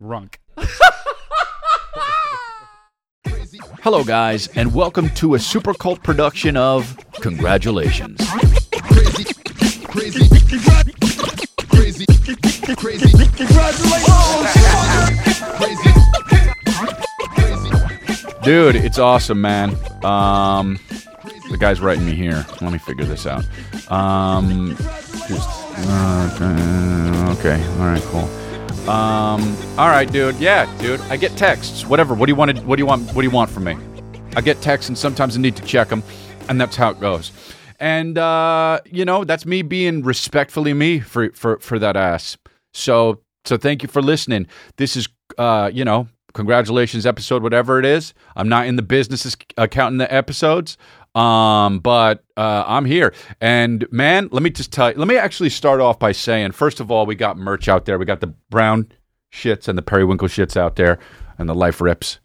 Runk. Hello, guys, and welcome to a super cult production of Congratulations. Crazy, crazy, crazy, crazy, crazy, Dude, it's awesome, man. Um, the guy's writing me here. Let me figure this out. Um, just, uh, okay, all right, cool. Um, all right, dude. Yeah, dude. I get texts. Whatever. What do you want? To, what do you want? What do you want from me? I get texts, and sometimes I need to check them, and that's how it goes. And uh, you know, that's me being respectfully me for for for that ass. So so thank you for listening. This is uh, you know, congratulations episode whatever it is. I'm not in the business of counting the episodes. Um, but uh, I'm here, and man, let me just tell you. Let me actually start off by saying, first of all, we got merch out there. We got the brown shits and the periwinkle shits out there, and the life rips.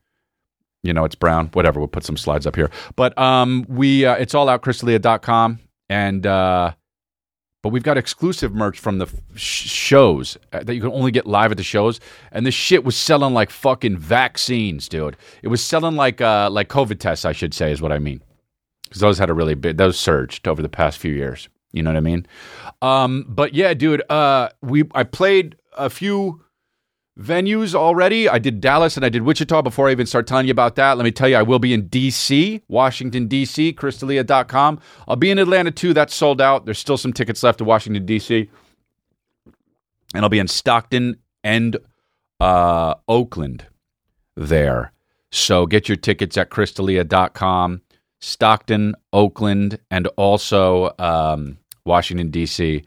You know, it's brown. Whatever. We'll put some slides up here. But um, we uh, it's all out chrisdelia.com, and uh, but we've got exclusive merch from the sh- shows uh, that you can only get live at the shows. And this shit was selling like fucking vaccines, dude. It was selling like uh, like COVID tests, I should say, is what I mean because those had a really big those surged over the past few years. You know what I mean? Um, but yeah, dude, uh, we I played a few venues already. I did Dallas and I did Wichita before I even start telling you about that. Let me tell you, I will be in DC, Washington, DC, chrisdelia.com. I'll be in Atlanta too. That's sold out. There's still some tickets left to Washington, DC. And I'll be in Stockton and uh, Oakland there. So get your tickets at chrisdelia.com. Stockton, Oakland, and also um, Washington, D.C.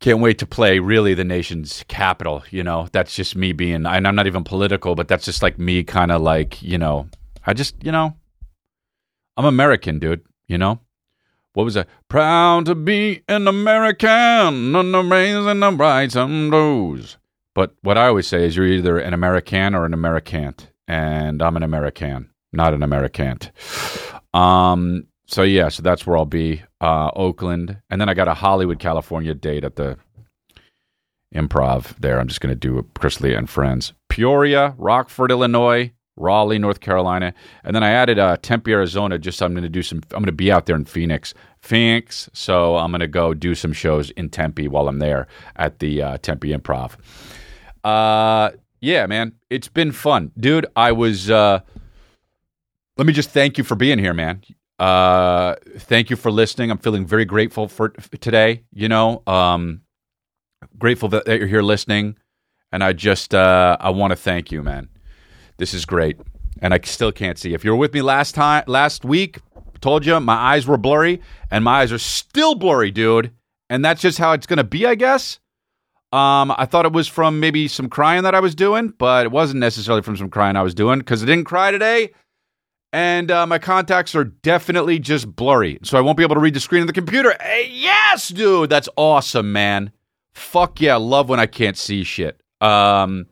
Can't wait to play really the nation's capital. You know, that's just me being, and I'm not even political, but that's just like me kind of like, you know, I just, you know, I'm American, dude, you know? What was that? Proud to be an American on the raising the bright sunrose. But what I always say is you're either an American or an Americant, and I'm an American, not an Americant. Um, so yeah, so that's where I'll be. Uh, Oakland, and then I got a Hollywood, California date at the Improv there. I'm just going to do Chris Lee and Friends. Peoria, Rockford, Illinois, Raleigh, North Carolina, and then I added uh, Tempe, Arizona. Just I'm going to do some. I'm going to be out there in Phoenix, Phoenix. So I'm going to go do some shows in Tempe while I'm there at the uh, Tempe Improv. Uh, yeah, man, it's been fun, dude. I was. Uh, let me just thank you for being here, man. Uh, thank you for listening. I'm feeling very grateful for today. You know, um, grateful that, that you're here listening, and I just uh, I want to thank you, man. This is great, and I still can't see. If you were with me last time, last week, told you my eyes were blurry, and my eyes are still blurry, dude. And that's just how it's gonna be, I guess. Um, I thought it was from maybe some crying that I was doing, but it wasn't necessarily from some crying I was doing because I didn't cry today and uh, my contacts are definitely just blurry, so I won't be able to read the screen of the computer. Hey, yes, dude, that's awesome, man. Fuck yeah, love when I can't see shit. Um,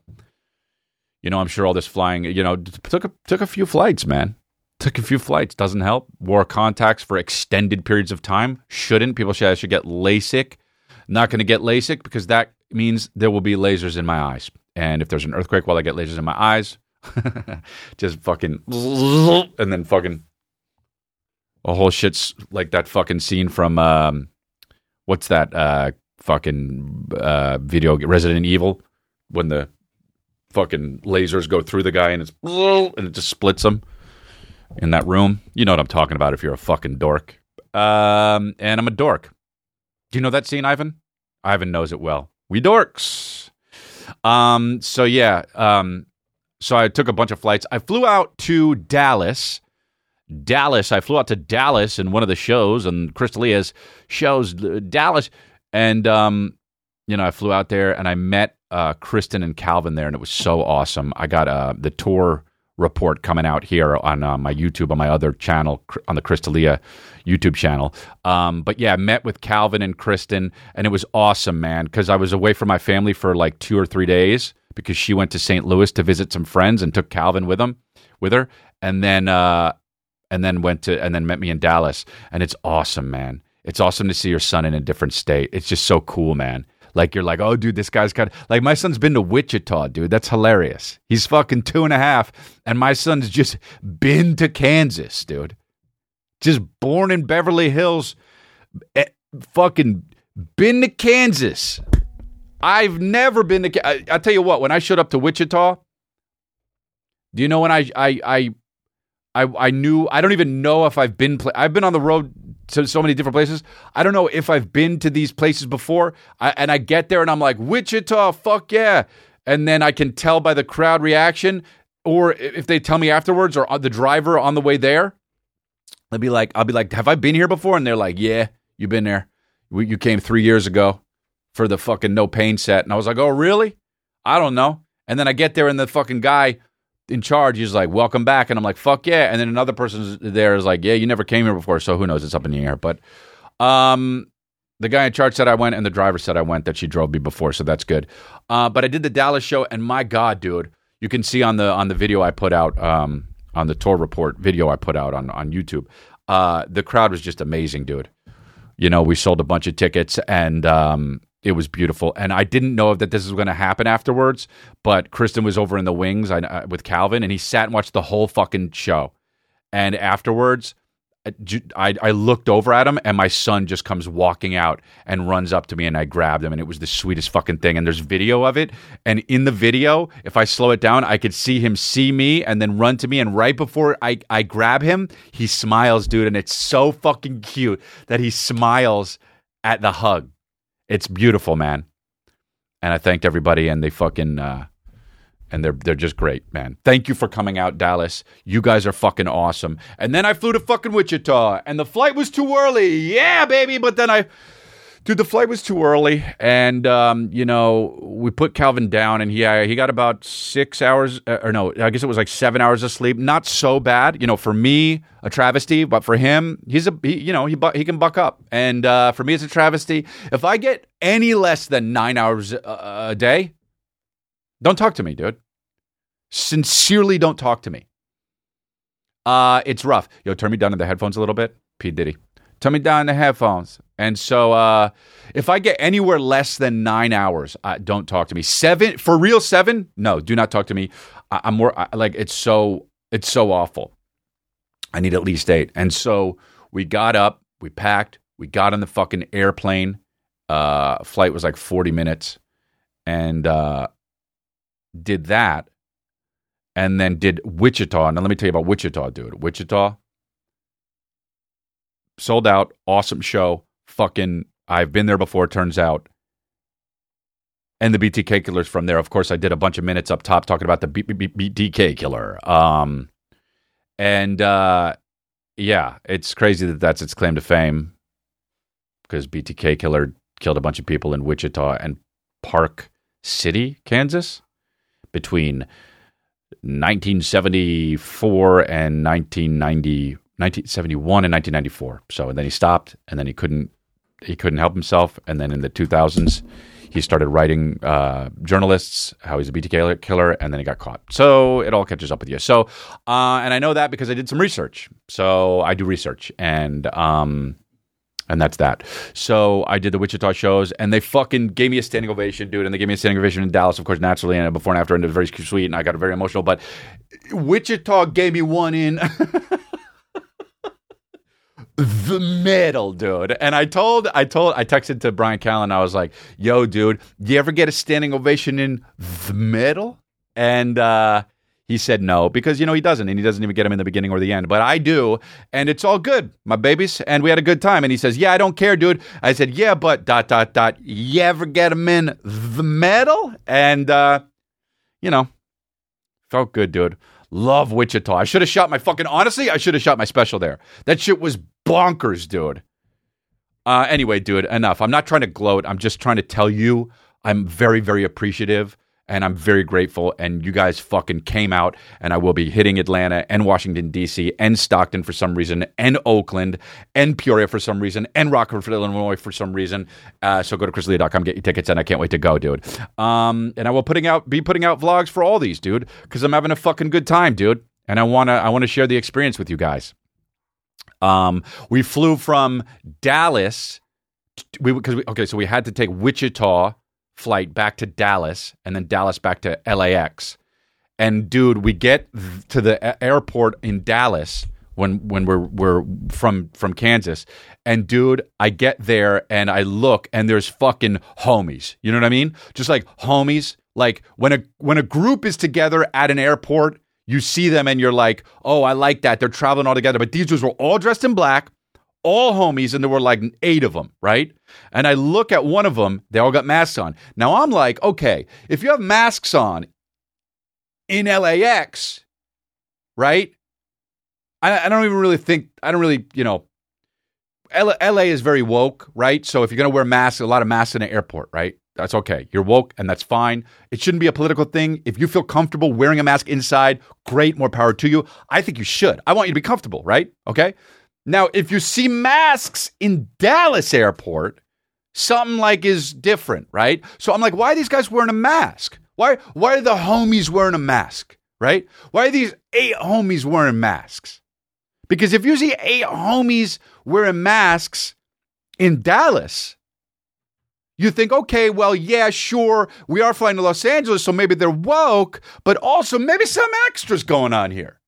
you know, I'm sure all this flying, you know, took a, took a few flights, man. Took a few flights, doesn't help. Wore contacts for extended periods of time. Shouldn't. People should, I should get LASIK. Not going to get LASIK because that means there will be lasers in my eyes. And if there's an earthquake while I get lasers in my eyes, just fucking and then fucking a whole shit's like that fucking scene from um what's that uh fucking uh video Resident Evil when the fucking lasers go through the guy and it's and it just splits him in that room. You know what I'm talking about if you're a fucking dork. Um and I'm a dork. Do you know that scene, Ivan? Ivan knows it well. We dorks. Um so yeah, um so I took a bunch of flights. I flew out to Dallas. Dallas. I flew out to Dallas in one of the shows and Chris D'Elia's shows uh, Dallas, and um, you know I flew out there and I met uh, Kristen and Calvin there, and it was so awesome. I got uh, the tour report coming out here on uh, my YouTube on my other channel on the Chris D'Elia YouTube channel. Um, but yeah, I met with Calvin and Kristen, and it was awesome, man. Because I was away from my family for like two or three days because she went to St. Louis to visit some friends and took Calvin with them with her, and then uh, and then went to and then met me in Dallas, and it's awesome, man. It's awesome to see your son in a different state. It's just so cool, man. Like you're like, oh, dude, this guy's got like my son's been to Wichita, dude. That's hilarious. He's fucking two and a half, and my son's just been to Kansas, dude. Just born in Beverly Hills, eh, fucking been to Kansas. I've never been to. I, I'll tell you what. When I showed up to Wichita, do you know when I I I I, I knew I don't even know if I've been. I've been on the road to so many different places. I don't know if I've been to these places before. I, and I get there and I'm like, Wichita, fuck yeah. And then I can tell by the crowd reaction, or if they tell me afterwards, or uh, the driver on the way there, I'll be like, I'll be like, have I been here before? And they're like, yeah, you've been there. You came three years ago for the fucking no pain set. And I was like, oh, really? I don't know. And then I get there and the fucking guy in charge, he's like, "Welcome back," and I'm like, "Fuck yeah!" And then another person there is like, "Yeah, you never came here before, so who knows? It's up in the air." But um, the guy in charge said I went, and the driver said I went. That she drove me before, so that's good. Uh, but I did the Dallas show, and my God, dude, you can see on the on the video I put out um, on the tour report video I put out on on YouTube. Uh, the crowd was just amazing, dude. You know, we sold a bunch of tickets, and um, it was beautiful, and I didn't know that this was going to happen afterwards. But Kristen was over in the wings uh, with Calvin, and he sat and watched the whole fucking show. And afterwards, I, I looked over at him, and my son just comes walking out and runs up to me, and I grabbed him, and it was the sweetest fucking thing. And there's video of it, and in the video, if I slow it down, I could see him see me and then run to me, and right before I I grab him, he smiles, dude, and it's so fucking cute that he smiles at the hug it's beautiful, man. And I thanked everybody, and they fucking uh, and they're they're just great, man. Thank you for coming out, Dallas. You guys are fucking awesome. And then I flew to fucking Wichita, and the flight was too early. Yeah, baby. But then I dude, the flight was too early, and um, you know we put Calvin down, and he uh, he got about six hours, uh, or no, I guess it was like seven hours of sleep. Not so bad, you know. For me, a travesty, but for him, he's a he, you know he he can buck up, and uh, for me, it's a travesty. If I get any less than nine hours a, a day, don't talk to me, dude. Sincerely, don't talk to me. Uh, it's rough. Yo, turn me down to the headphones a little bit. P Diddy. Turn me down the headphones. And so, uh, if I get anywhere less than nine hours, uh, don't talk to me. Seven for real, seven? No, do not talk to me. I, am more I, like it's so it's so awful. I need at least eight. And so we got up, we packed, we got on the fucking airplane. Uh, flight was like 40 minutes, and uh, did that, and then did Wichita. Now let me tell you about Wichita, dude. Wichita sold out, awesome show. Fucking, I've been there before. Turns out, and the BTK killers from there. Of course, I did a bunch of minutes up top talking about the B- B- B- BTK killer. Um, and uh, yeah, it's crazy that that's its claim to fame because BTK killer killed a bunch of people in Wichita and Park City, Kansas, between 1974 and 1990 1971 and 1994. So and then he stopped, and then he couldn't he couldn't help himself, and then in the 2000s he started writing uh, journalists how he's a BTK killer, and then he got caught. So it all catches up with you. So uh, and I know that because I did some research. So I do research, and um, and that's that. So I did the Wichita shows, and they fucking gave me a standing ovation, dude. And they gave me a standing ovation in Dallas, of course, naturally, and before and after, and it was very sweet, and I got very emotional. But Wichita gave me one in. the middle, dude. And I told, I told, I texted to Bryan Callen. I was like, "Yo, dude, do you ever get a standing ovation in the middle?" And uh, he said no because you know he doesn't, and he doesn't even get them in the beginning or the end. But I do, and it's all good, my babies. And we had a good time. And he says, "Yeah, I don't care, dude." I said, "Yeah, but dot dot dot. You ever get them in the middle?" And uh, you know, felt good, dude. Love Wichita. I should have shot my fucking honestly, I should have shot my special there. That shit was bonkers, dude. Uh, anyway, dude, enough. I'm not trying to gloat. I'm just trying to tell you I'm very, very appreciative and I'm very grateful. And you guys fucking came out, and I will be hitting Atlanta and Washington, D.C., and Stockton for some reason, and Oakland, and Peoria for some reason, and Rockford, Illinois for some reason. Uh, so go to chrisdelia.com, get your tickets, and I can't wait to go, dude. Um, and I will putting out be putting out vlogs for all these, dude, because I'm having a fucking good time, dude. And I wanna I wanna share the experience with you guys. Um, we flew from Dallas. We because okay, so we had to take Wichita flight back to Dallas and then Dallas back to LAX. And dude, we get to the airport in Dallas when when we're we're from from Kansas. And dude, I get there and I look and there's fucking homies. You know what I mean? Just like homies. Like when a when a group is together at an airport, you see them and you're like, "Oh, I like that. They're traveling all together." But these dudes were all dressed in black, all homies, and there were like eight of them, right? And I look at one of them, they all got masks on. Now I'm like, okay, if you have masks on in LAX, right? I, I don't even really think, I don't really, you know, L- LA is very woke, right? So if you're going to wear masks, a lot of masks in an airport, right? That's okay. You're woke and that's fine. It shouldn't be a political thing. If you feel comfortable wearing a mask inside, great, more power to you. I think you should. I want you to be comfortable, right? Okay? Now, if you see masks in Dallas airport, something like is different, right? So I'm like, why are these guys wearing a mask? Why why are the homies wearing a mask, right? Why are these eight homies wearing masks? Because if you see eight homies wearing masks in Dallas, you think, okay, well, yeah, sure, we are flying to Los Angeles, so maybe they're woke, but also maybe some extras going on here.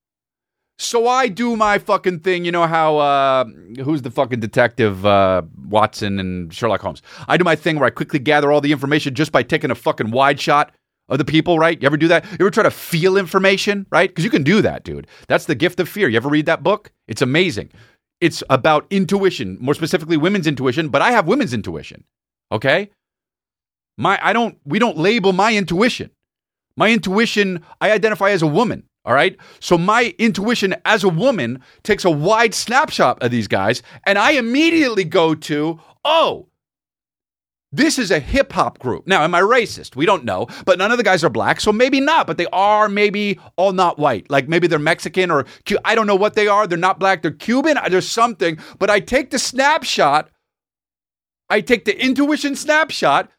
So I do my fucking thing. You know how uh, who's the fucking detective uh, Watson and Sherlock Holmes? I do my thing where I quickly gather all the information just by taking a fucking wide shot of the people. Right? You ever do that? You ever try to feel information? Right? Because you can do that, dude. That's the gift of fear. You ever read that book? It's amazing. It's about intuition, more specifically women's intuition. But I have women's intuition. Okay. My I don't. We don't label my intuition. My intuition. I identify as a woman. All right. So my intuition as a woman takes a wide snapshot of these guys, and I immediately go to, oh, this is a hip hop group. Now, am I racist? We don't know, but none of the guys are black, so maybe not, but they are maybe all not white. Like maybe they're Mexican or I don't know what they are. They're not black, they're Cuban, there's something, but I take the snapshot, I take the intuition snapshot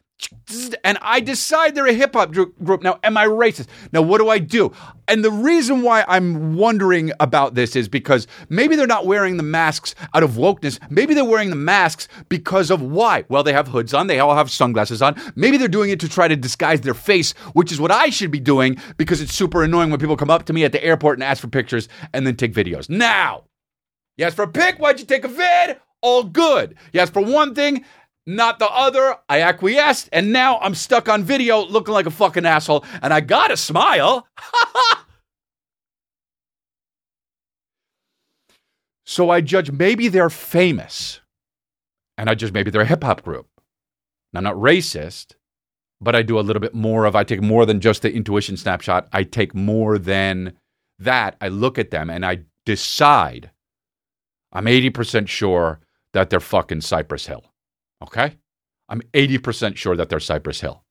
and I decide they're a hip hop group. Now, am I racist? Now, what do I do? And the reason why I'm wondering about this is because maybe they're not wearing the masks out of wokeness. Maybe they're wearing the masks because of why? Well, they have hoods on, they all have sunglasses on. Maybe they're doing it to try to disguise their face, which is what I should be doing because it's super annoying when people come up to me at the airport and ask for pictures and then take videos. Now, yes, for a pic, why'd you take a vid? All good. Yes, for one thing, not the other. I acquiesced, and now I'm stuck on video looking like a fucking asshole, and I gotta smile. so I judge maybe they're famous, and I judge maybe they're a hip hop group. I'm not racist, but I do a little bit more of, I take more than just the intuition snapshot. I take more than that. I look at them and I decide, I'm 80% sure that they're fucking Cypress Hill. Okay? I'm 80% sure that they're Cypress Hill.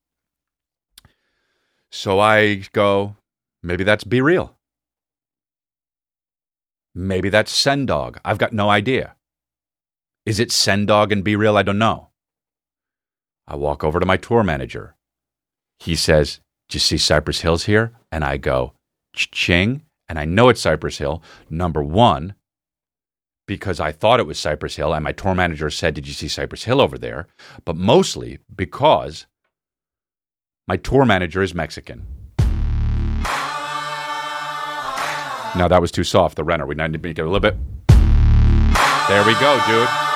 So I go, maybe that's B-Real. Maybe that's Sen Dog. I've got no idea. Is it Sen Dog and B-Real? I don't know. I walk over to my tour manager. He says, Do you see Cypress Hills here? And I go, Ching. And I know it's Cypress Hill. Number one, because I thought it was Cypress Hill, and my tour manager said, Did you see Cypress Hill over there? But mostly because my tour manager is Mexican. Now that was too soft, the Renner. We need to make it a little bit. There we go, dude.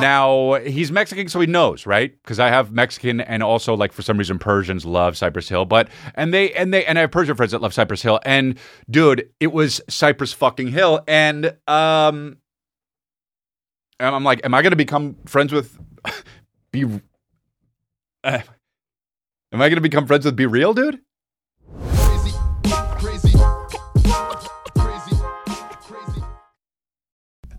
Now he's Mexican, so he knows, right? Because I have Mexican and also like for some reason Persians love Cypress Hill, but and they and they and I have Persian friends that love Cypress Hill, and dude, it was Cypress fucking Hill, and um, and I'm like, am I gonna become friends with be? Uh, am I gonna become friends with B-Real, dude?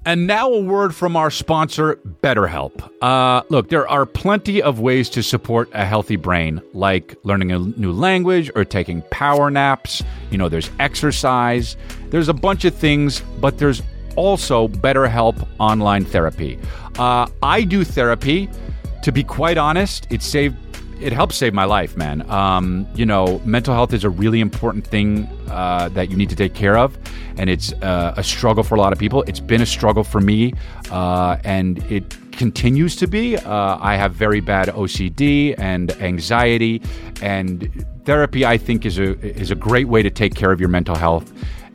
And now a word from our sponsor, BetterHelp. Uh, look, there are plenty of ways to support a healthy brain, like learning a new language or taking power naps. You know, there's exercise. There's a bunch of things, but there's also BetterHelp online therapy. Uh, I do therapy. To be quite honest, it saved it helps save my life, man. Um, you know, mental health is a really important thing uh, that you need to take care of, and it's uh, a struggle for a lot of people. It's been a struggle for me, uh, and it continues to be. Uh, I have very bad OCD and anxiety, and therapy I think is a is a great way to take care of your mental health.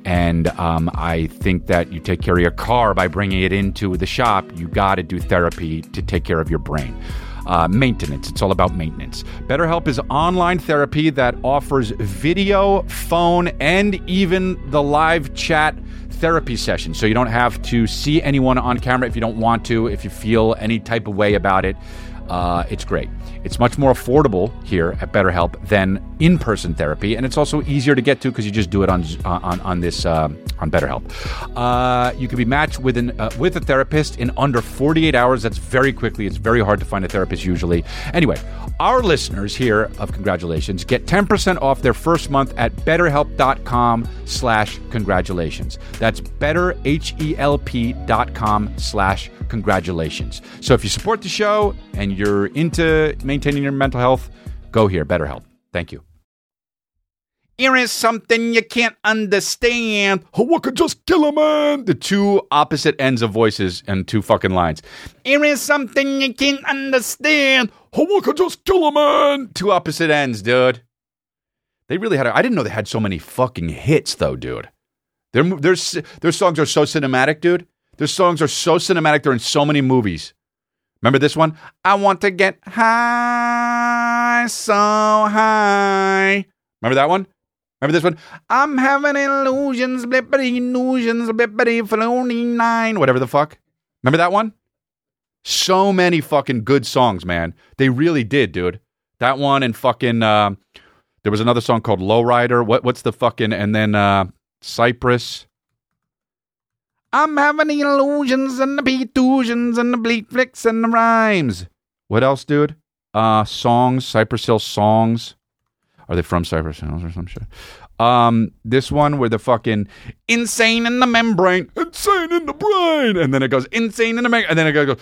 And um, I think that you take care of your car by bringing it into the shop. You got to do therapy to take care of your brain. Uh, maintenance. It's all about maintenance. BetterHelp is online therapy that offers video, phone, and even the live chat therapy session. So you don't have to see anyone on camera if you don't want to, if you feel any type of way about it. Uh, it's great. It's much more affordable here at BetterHelp than in-person therapy, and it's also easier to get to because you just do it on on on this uh, on BetterHelp. Uh, you can be matched with an uh, with a therapist in under 48 hours. That's very quickly. It's very hard to find a therapist usually. Anyway, our listeners here of congratulations get 10% off their first month at BetterHelp.com/congratulations. That's BetterHelp.com/slash congratulations. So if you support the show and you're into maintaining your mental health, go here, BetterHelp. Thank you. Here is something you can't understand. Oh, could just kill a man. The two opposite ends of voices and two fucking lines. Here is something you can't understand. Oh, could just kill a man. Two opposite ends, dude. They really had. I didn't know they had so many fucking hits, though, dude. Their their their songs are so cinematic, dude. Their songs are so cinematic. They're in so many movies. Remember this one? I want to get high, so high. Remember that one? Remember this one? I'm having illusions, blippity illusions, blippity floating nine. Whatever the fuck. Remember that one? So many fucking good songs, man. They really did, dude. That one and fucking. Uh, there was another song called Lowrider. What? What's the fucking? And then uh, Cypress. I'm having the illusions and the petusions and the bleak flicks and the rhymes. What else, dude? Uh, songs, Cypress Hill songs. Are they from Cypress Hills or some shit? Um, this one where the fucking insane in the membrane, insane in the brain, and then it goes insane in the membrane, and then it goes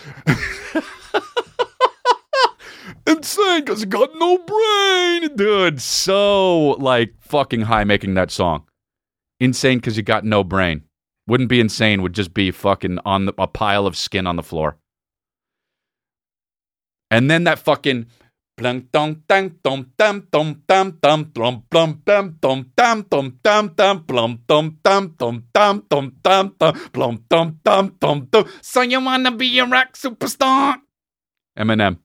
insane because it got no brain, dude. So like fucking high making that song. Insane because you got no brain. Wouldn't be insane. Would just be fucking on the, a pile of skin on the floor. And then that fucking So you wanna be a rock superstar? Eminem.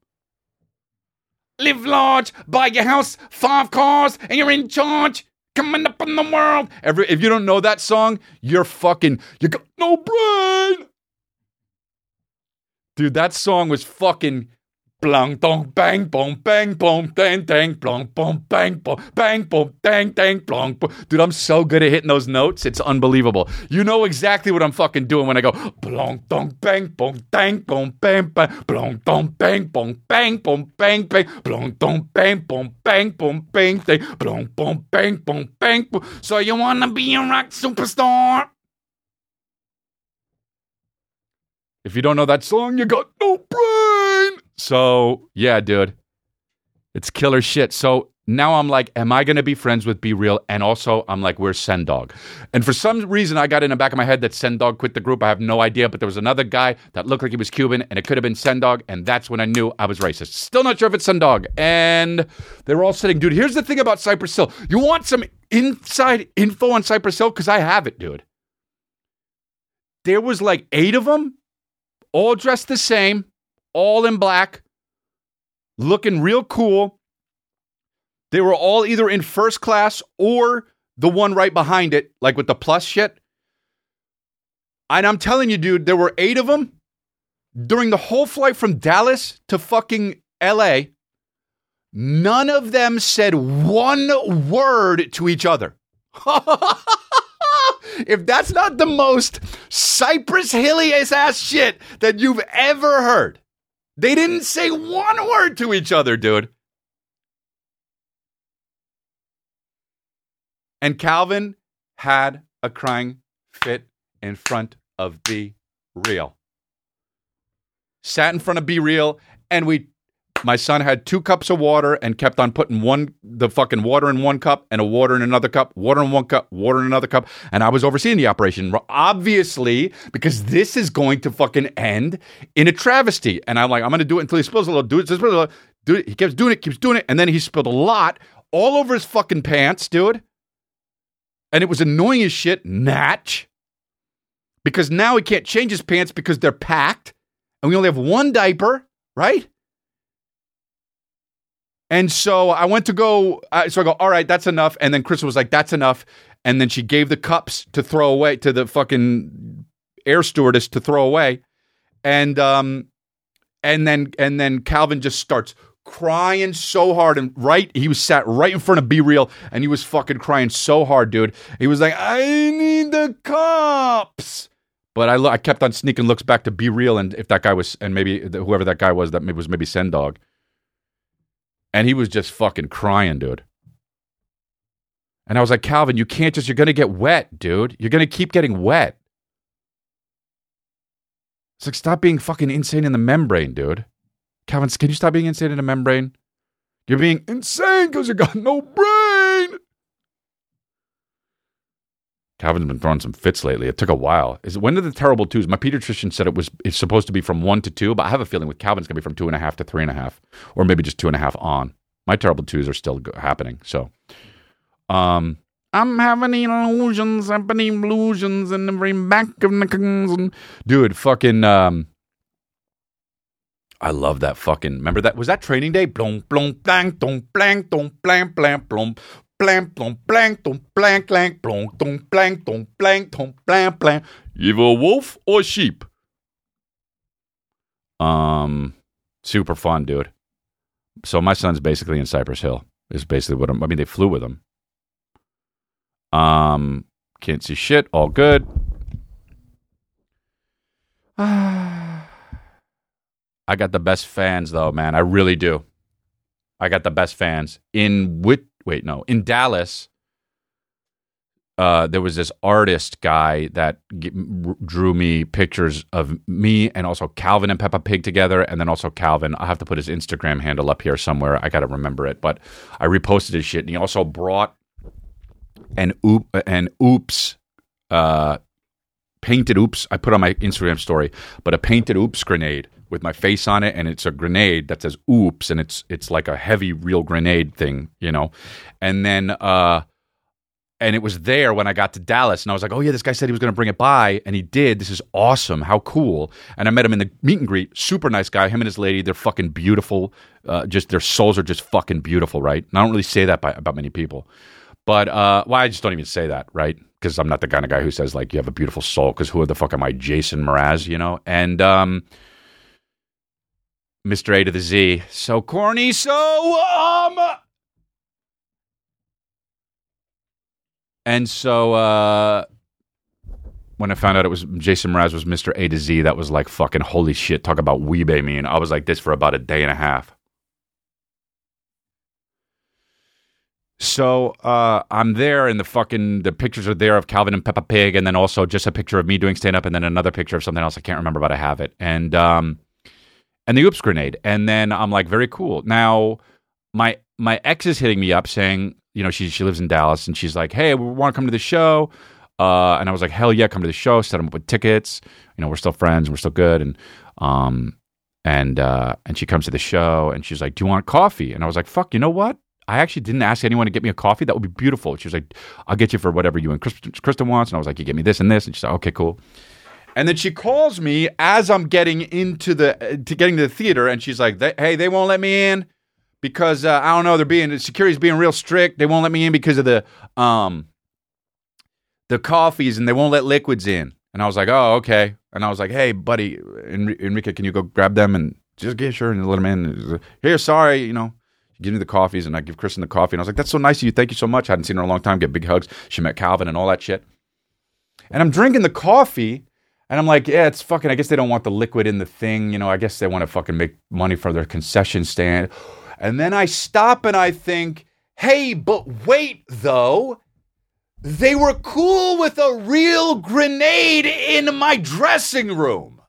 Live large, buy your house, five cars, and you're in charge coming up in the world. Every if you don't know that song, you're fucking you got no brain. Dude, that song was fucking Blang dong bang boom bang boom dang dang blong boom bang boom bang boom dang dang boom. Dude, I'm so good at hitting those notes. It's unbelievable. You know exactly what I'm fucking doing when I go blong dong bang boom dang boom bang bang blong dong bang boom bang boom bang bang blong dong bang boom bang boom bang dang blong boom bang boom bang boom. So you wanna be a rock superstar? If you don't know that song, you got no brain. So, yeah, dude. It's killer shit. So now I'm like, am I going to be friends with B-Real? And also, I'm like, where's Sen Dog? And for some reason, I got in the back of my head that Sen Dog quit the group. I have no idea, but there was another guy that looked like he was Cuban, and it could have been Sen Dog, and that's when I knew I was racist. Still not sure if it's Sen Dog. And they were all sitting, dude. Here's the thing about Cypress Hill. You want some inside info on Cypress Hill? Because I have it, dude. There was like eight of them, all dressed the same, all in black looking real cool. They were all either in first class or the one right behind it, like with the plus shit. And I'm telling you, dude, there were eight of them during the whole flight from Dallas to fucking LA. None of them said one word to each other. if that's not the most Cypress Hilliest ass shit that you've ever heard, they didn't say one word to each other, dude. And Calvin had a crying fit in front of B Real. Sat in front of B-Real, and we my son had two cups of water and kept on putting one the fucking water in one cup and a water in another cup, water in one cup, water in another cup, and I was overseeing the operation obviously because this is going to fucking end in a travesty. And I'm like, I'm going to do it until he spills a little. Do it, spills a little. Do it. He keeps doing it, keeps doing it, and then he spilled a lot all over his fucking pants, dude. And it was annoying as shit, Natch. Because now he can't change his pants because they're packed, and we only have one diaper, right? And so I went to go. Uh, so I go, all right, that's enough. And then Chris was like, that's enough. And then she gave the cups to throw away to the fucking air stewardess to throw away. And um, and then and then Calvin just starts crying so hard and right he was sat right in front of B-Real and he was fucking crying so hard dude he was like i need the cops but I, lo- I kept on sneaking looks back to B-Real and if that guy was and maybe whoever that guy was that was maybe Sen Dog and he was just fucking crying, dude. And I was like, Calvin, you can't just, you're going to get wet, dude. You're going to keep getting wet. It's like, stop being fucking insane in the membrane, dude. Calvin, can you stop being insane in the membrane? You're being insane because you got no brain. Calvin's been throwing some fits lately. It took a while. Is when did the terrible twos? My pediatrician said it was it's supposed to be from one to two, but I have a feeling with Calvin's gonna be from two and a half to three and a half, or maybe just two and a half on. My terrible twos are still happening. So, um, I'm having illusions, happening illusions in the very back of the dude. Fucking um, I love that fucking. Remember that? Was that training day? Blom blom blang dong blang dong blang blang blom blank, blom, blank, dong, blank, blank, blom, dong, blank, dong, blank, dong, blank, blank. Either wolf or sheep. Um, super fun, dude. So my son's basically in Cypress Hill. Is basically what I'm. I mean, they flew with him. Um, can't see shit. All good. I got the best fans though, man. I really do. I got the best fans in Whit wait, no, in Dallas, uh, there was this artist guy that g- drew me pictures of me and also Calvin and Peppa Pig together, and then also Calvin. I have to put his Instagram handle up here somewhere. I got to remember it, but I reposted his shit, and he also brought an oop an oops uh, painted oops. I put on my Instagram story, but a painted oops grenade with my face on it and it's a grenade that says oops and it's it's like a heavy real grenade thing you know and then uh and it was there when I got to Dallas, and I was like, "Oh yeah, this guy said he was going to bring it by, and he did. This is awesome. How cool!" And I met him in the meet and greet. Super nice guy. Him and his lady, they're fucking beautiful. Uh, just their souls are just fucking beautiful, right? And I don't really say that by, about many people, but uh, well, I just don't even say that, right? Because I'm not the kind of guy who says like you have a beautiful soul. Because who the fuck am I, Jason Mraz? You know? And um, Mr. A to the Z. So corny, so um And so uh when I found out it was Jason Mraz was Mr. A to Z, that was like fucking holy shit. Talk about weebay me. And I was like this for about a day and a half. So uh, I'm there, and the fucking the pictures are there of Calvin and Peppa Pig, and then also just a picture of me doing stand up, and then another picture of something else I can't remember, but I have it. And um, and the oops grenade. And then I'm like, very cool. Now my my ex is hitting me up saying, you know, she she lives in Dallas and she's like, hey, we want to come to the show. Uh, and I was like, hell yeah, come to the show. Set them up with tickets. You know, we're still friends we're still good. And um, and uh, and she comes to the show and she's like, do you want coffee? And I was like, fuck, you know what? I actually didn't ask anyone to get me a coffee. That would be beautiful. She was like, I'll get you for whatever you and Kristen wants. And I was like, you get me this and this. And she's like, okay, cool. And then she calls me as I'm getting into the to getting to the theater, and she's like, "Hey, they won't let me in because uh, I don't know. They're being security's being real strict. They won't let me in because of the um the coffees, and they won't let liquids in." And I was like, "Oh, okay." And I was like, "Hey, buddy, Enrique, can you go grab them and just get sure and let them in?" Here, sorry, you know give me the coffees and I give Kristen the coffee. And I was like, that's so nice of you. Thank you so much. I hadn't seen her in a long time. Get big hugs. She met Calvin and all that shit. And I'm drinking the coffee and I'm like, yeah, it's fucking. I guess they don't want the liquid in the thing. You know, I guess they want to fucking make money for their concession stand. And then I stop and I think, hey, but wait, though. They were cool with a real grenade in my dressing room.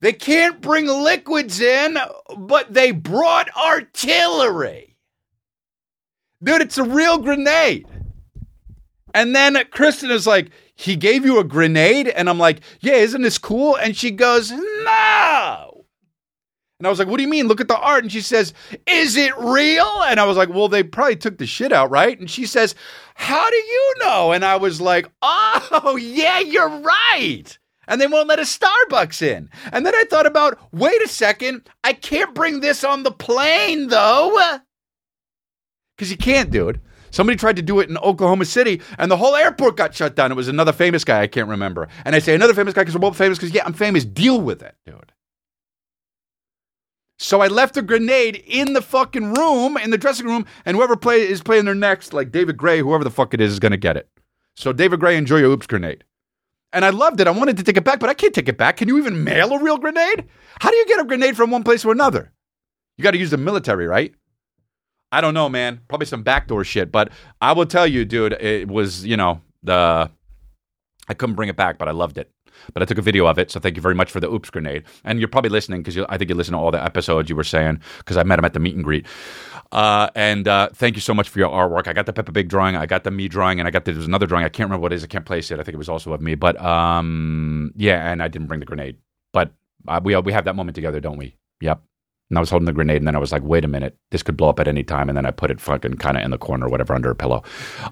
They can't bring liquids in, but they brought artillery. Dude, it's a real grenade. And then Kristen is like, he gave you a grenade? And I'm like, yeah, isn't this cool? And she goes, no. And I was like, what do you mean? Look at the art. And she says, is it real? And I was like, well, they probably took the shit out, right? And she says, how do you know? And I was like, oh, yeah, you're right. And they won't let a Starbucks in. And then I thought about, wait a second, I can't bring this on the plane though. Because you can't, dude. Somebody tried to do it in Oklahoma City, and the whole airport got shut down. It was another famous guy. I can't remember. And I say another famous guy because we're both famous. Because yeah, I'm famous. Deal with it, dude. So I left a grenade in the fucking room, in the dressing room, and whoever play is playing their next, like David Gray, whoever the fuck it is, is going to get it. So David Gray, enjoy your oops grenade. And I loved it. I wanted to take it back, but I can't take it back. Can you even mail a real grenade? How do you get a grenade from one place to another? You got to use the military, right? I don't know, man. Probably some backdoor shit. But I will tell you, dude, it was, you know, the. I couldn't bring it back, but I loved it. But I took a video of it, so thank you very much for the oops grenade. And you're probably listening because I think you listen to all the episodes you were saying because I met him at the meet and greet. Uh, and uh, thank you so much for your artwork. I got the Peppa Pig drawing, I got the me drawing, and I got the, there's another drawing. I can't remember what it is. I can't place it. I think it was also of me. But um, yeah, and I didn't bring the grenade. But uh, we we have that moment together, don't we? Yep. And I was holding the grenade, and then I was like, wait a minute, this could blow up at any time. And then I put it fucking kind of in the corner or whatever under a pillow.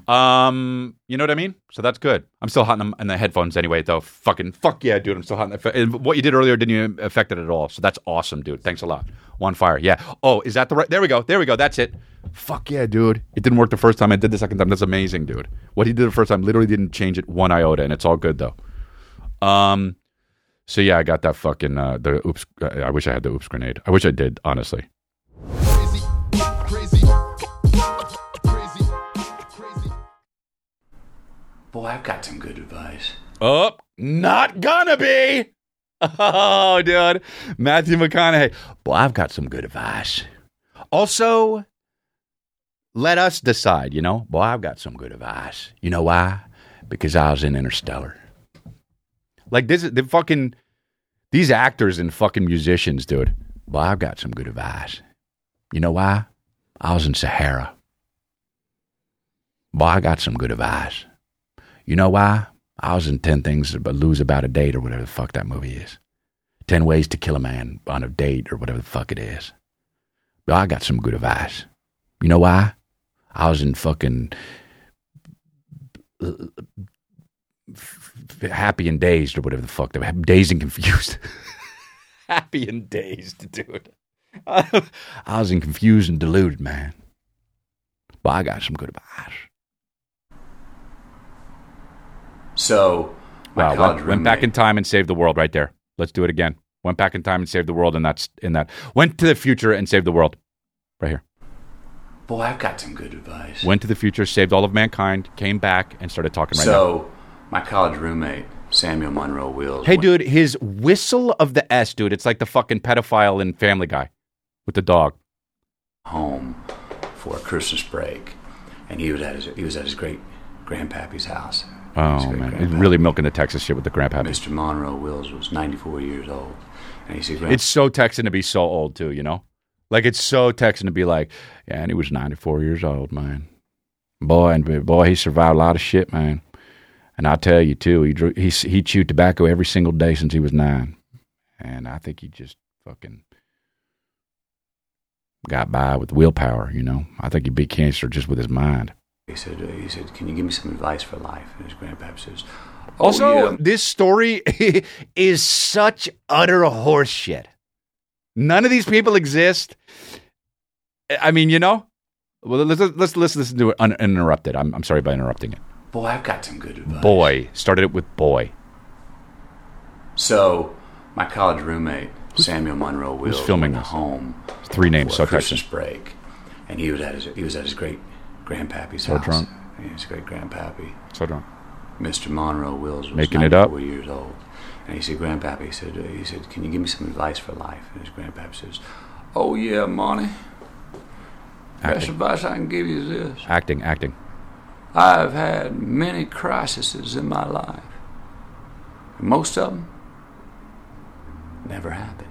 Um, you know what I mean? So that's good. I'm still hot in the, headphones anyway, though. Fucking fuck yeah, dude. I'm still hot. In the, and what you did earlier didn't affect it at all. So that's awesome, dude. Thanks a lot. One fire. Yeah. Oh, is that the right? There we go. There we go. That's it. Fuck yeah, dude. It didn't work the first time. I did the second time. That's amazing, dude. What he did the first time literally didn't change it one iota, and it's all good though. Um, so yeah, I got that fucking uh, the oops. I wish I had the oops grenade. I wish I did, honestly. Boy, I've got some good advice. Oh, not gonna be. Oh, dude. Matthew McConaughey. Boy, I've got some good advice. Also, let us decide, you know? Boy, I've got some good advice. You know why? Because I was in Interstellar. Like this is the fucking these actors and fucking musicians, dude. Boy, I've got some good advice. You know why? I was in Sahara. Boy, I got some good advice. You know why? I was in 10 Things to Lose About a Date or whatever the fuck that movie is. 10 Ways to Kill a Man on a Date or whatever the fuck it is. But I got some good advice. You know why? I was in fucking happy and dazed or whatever the fuck. They're dazed and confused. happy and dazed, dude. I was in confused and deluded, man. But I got some good advice. So, wow, went, went, back in time and saved the world right there. Let's do it again. Went back in time and saved the world, and that's in that. Went to the future and saved the world, right here. Boy, I've got some good advice. Went to the future, saved all of mankind, came back, and started talking right so, now. So, my college roommate, Samuel Monroe Wills. Hey, dude, his whistle of the S, dude. It's like the fucking pedophile in Family Guy with the dog. Home for a Christmas break, and he was at his he was at his great grandpappy's house. Oh man, he's really milking the Texas shit with the grandpappy. Mr. Monroe Wills was 94 years old, and he said, "It's so Texan to be so old too, you know." Like it's so Texan to be like, yeah, and he was 94 years old, man. Boy, and boy, he survived a lot of shit, man. And I tell you too, he drew, he he chewed tobacco every single day since he was nine, and I think he just fucking got by with willpower. You know, I think he beat cancer just with his mind. He said, uh, "He said, can you give me some advice for life?" And his grandpa says, oh, "Also, yeah. this story is such utter horseshit. None of these people exist. I mean, you know. Well, let's let's let's listen to it uninterrupted. I'm I'm sorry about interrupting it. Boy, I've got some good advice. Boy started it with boy. So, my college roommate Samuel Monroe Wills filming went home. Three names, so Christmas break, and he was at his he was at his great grandpappy's So house. drunk. His great grandpappy, So drunk. Mr. Monroe Wills, was Making it up. 94 years old, and he said, "Grandpappy," he said, "He said, can you give me some advice for life?" And his grandpappy says, "Oh yeah, Monty. Best advice I can give you is this: acting, acting. I've had many crises in my life. Most of them Never happened.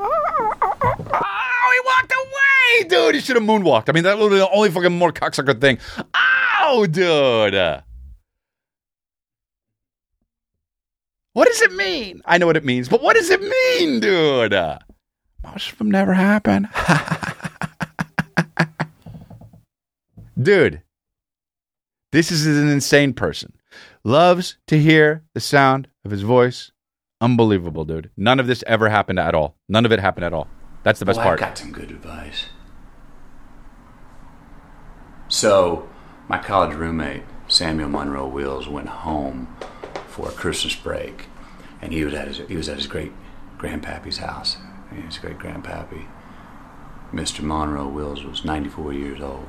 Oh, he walked away, dude. He should have moonwalked. I mean, that would be the only fucking more cocksucker thing. Ow, dude. What does it mean? I know what it means, but what does it mean, dude? Most of them never happen. dude, this is an insane person. Loves to hear the sound of his voice. Unbelievable, dude. None of this ever happened at all. None of it happened at all. That's the best Well, part. I got some good advice. So, my college roommate, Samuel Monroe Wills, went home for a Christmas break, and he was at his he was at his great grandpappy's house. His great grandpappy, Mr. Monroe Wills, was 94 years old,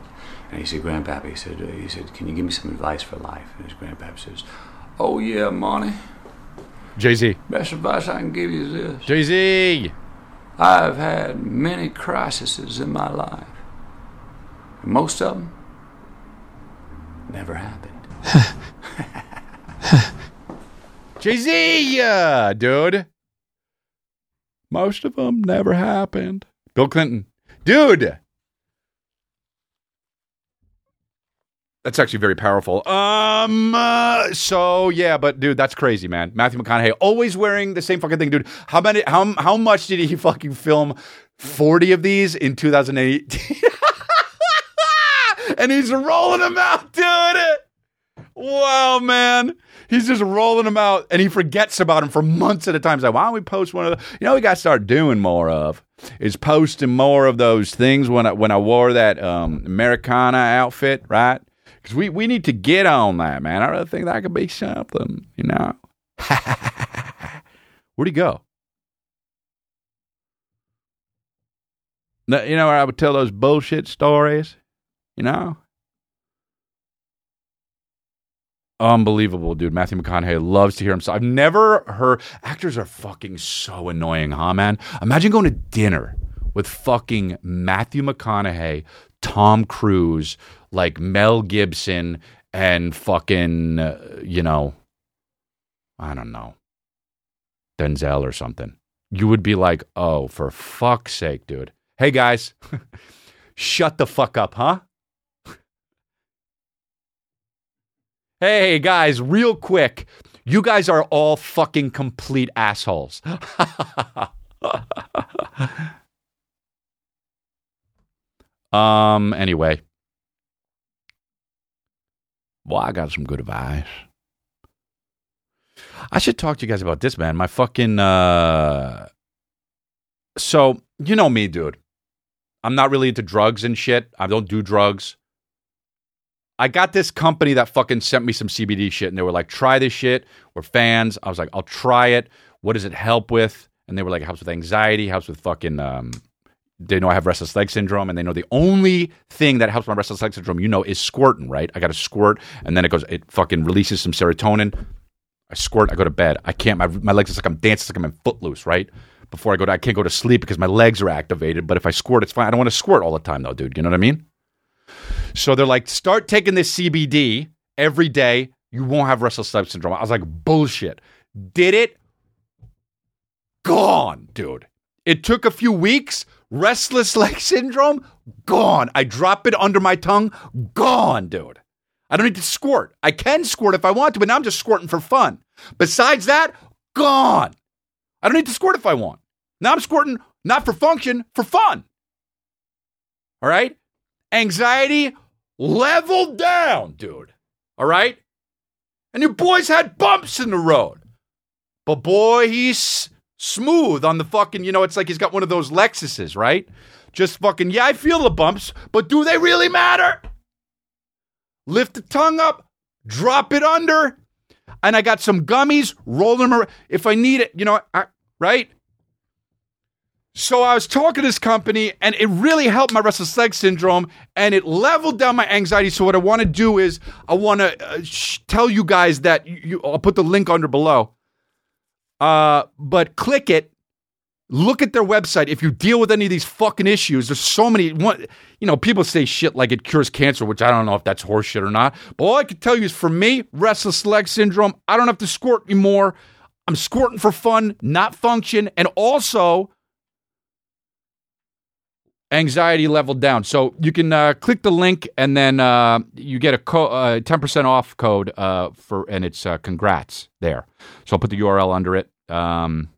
and he said, "Grandpappy," he said, uh, "he said, can you give me some advice for life?" And his grandpappy says, "Oh yeah, Monty, Jay Z. best advice I can give you is this." Jay Z. I've had many crises in my life. Most of them never happened. Jay Z, yeah, dude. Most of them never happened. Bill Clinton, dude. That's actually very powerful. Um. uh, so yeah, but dude, that's crazy, man. Matthew McConaughey always wearing the same fucking thing, dude. How many? How how much did he fucking film? Forty of these in 2008, and he's rolling them out, dude. Wow, man. He's just rolling them out and he forgets about them for months at a time. He's like, why don't we post one of the, you know, we got to start doing more of is posting more of those things when I, when I wore that um, Americana outfit, right? Because we, we need to get on that, man. I really think that could be something, you know? Where'd he go? You know where I would tell those bullshit stories, you know? Unbelievable, dude. Matthew McConaughey loves to hear himself. I've never heard actors are fucking so annoying, huh, man? Imagine going to dinner with fucking Matthew McConaughey, Tom Cruise, like Mel Gibson, and fucking, uh, you know, I don't know, Denzel or something. You would be like, oh, for fuck's sake, dude. Hey, guys, shut the fuck up, huh? Hey guys, real quick. You guys are all fucking complete assholes. um anyway. Well, I got some good advice. I should talk to you guys about this, man. My fucking uh so, you know me, dude. I'm not really into drugs and shit. I don't do drugs. I got this company that fucking sent me some CBD shit, and they were like, "Try this shit. We're fans." I was like, "I'll try it. What does it help with?" And they were like, "It helps with anxiety. Helps with fucking." Um, they know I have restless leg syndrome, and they know the only thing that helps my restless leg syndrome, you know, is squirting. Right? I got to squirt, and then it goes. It fucking releases some serotonin. I squirt. I go to bed. I can't. My my legs. It's like I'm dancing. It's like I'm in footloose. Right? Before I go to, I can't go to sleep because my legs are activated. But if I squirt, it's fine. I don't want to squirt all the time, though, dude. You know what I mean? So they're like, start taking this CBD every day. You won't have restless leg syndrome. I was like, bullshit. Did it? Gone, dude. It took a few weeks. Restless leg syndrome, gone. I drop it under my tongue, gone, dude. I don't need to squirt. I can squirt if I want to, but now I'm just squirting for fun. Besides that, gone. I don't need to squirt if I want. Now I'm squirting not for function, for fun. All right? Anxiety leveled down, dude. All right? And your boy's had bumps in the road. But boy, he's smooth on the fucking, you know, it's like he's got one of those Lexuses, right? Just fucking, yeah, I feel the bumps, but do they really matter? Lift the tongue up, drop it under, and I got some gummies, roll them around. If I need it, you know, I, right? So I was talking to this company, and it really helped my restless leg syndrome, and it leveled down my anxiety. So what I want to do is I want to uh, sh- tell you guys that you, I'll put the link under below. Uh, but click it. Look at their website. If you deal with any of these fucking issues, there's so many. One, you know, people say shit like it cures cancer, which I don't know if that's horseshit or not. But all I can tell you is, for me, restless leg syndrome. I don't have to squirt anymore. I'm squirting for fun, not function, and also anxiety leveled down. So you can uh, click the link and then uh, you get a co- uh, 10% off code uh, for, and it's uh, congrats there. So I'll put the URL under it. Um,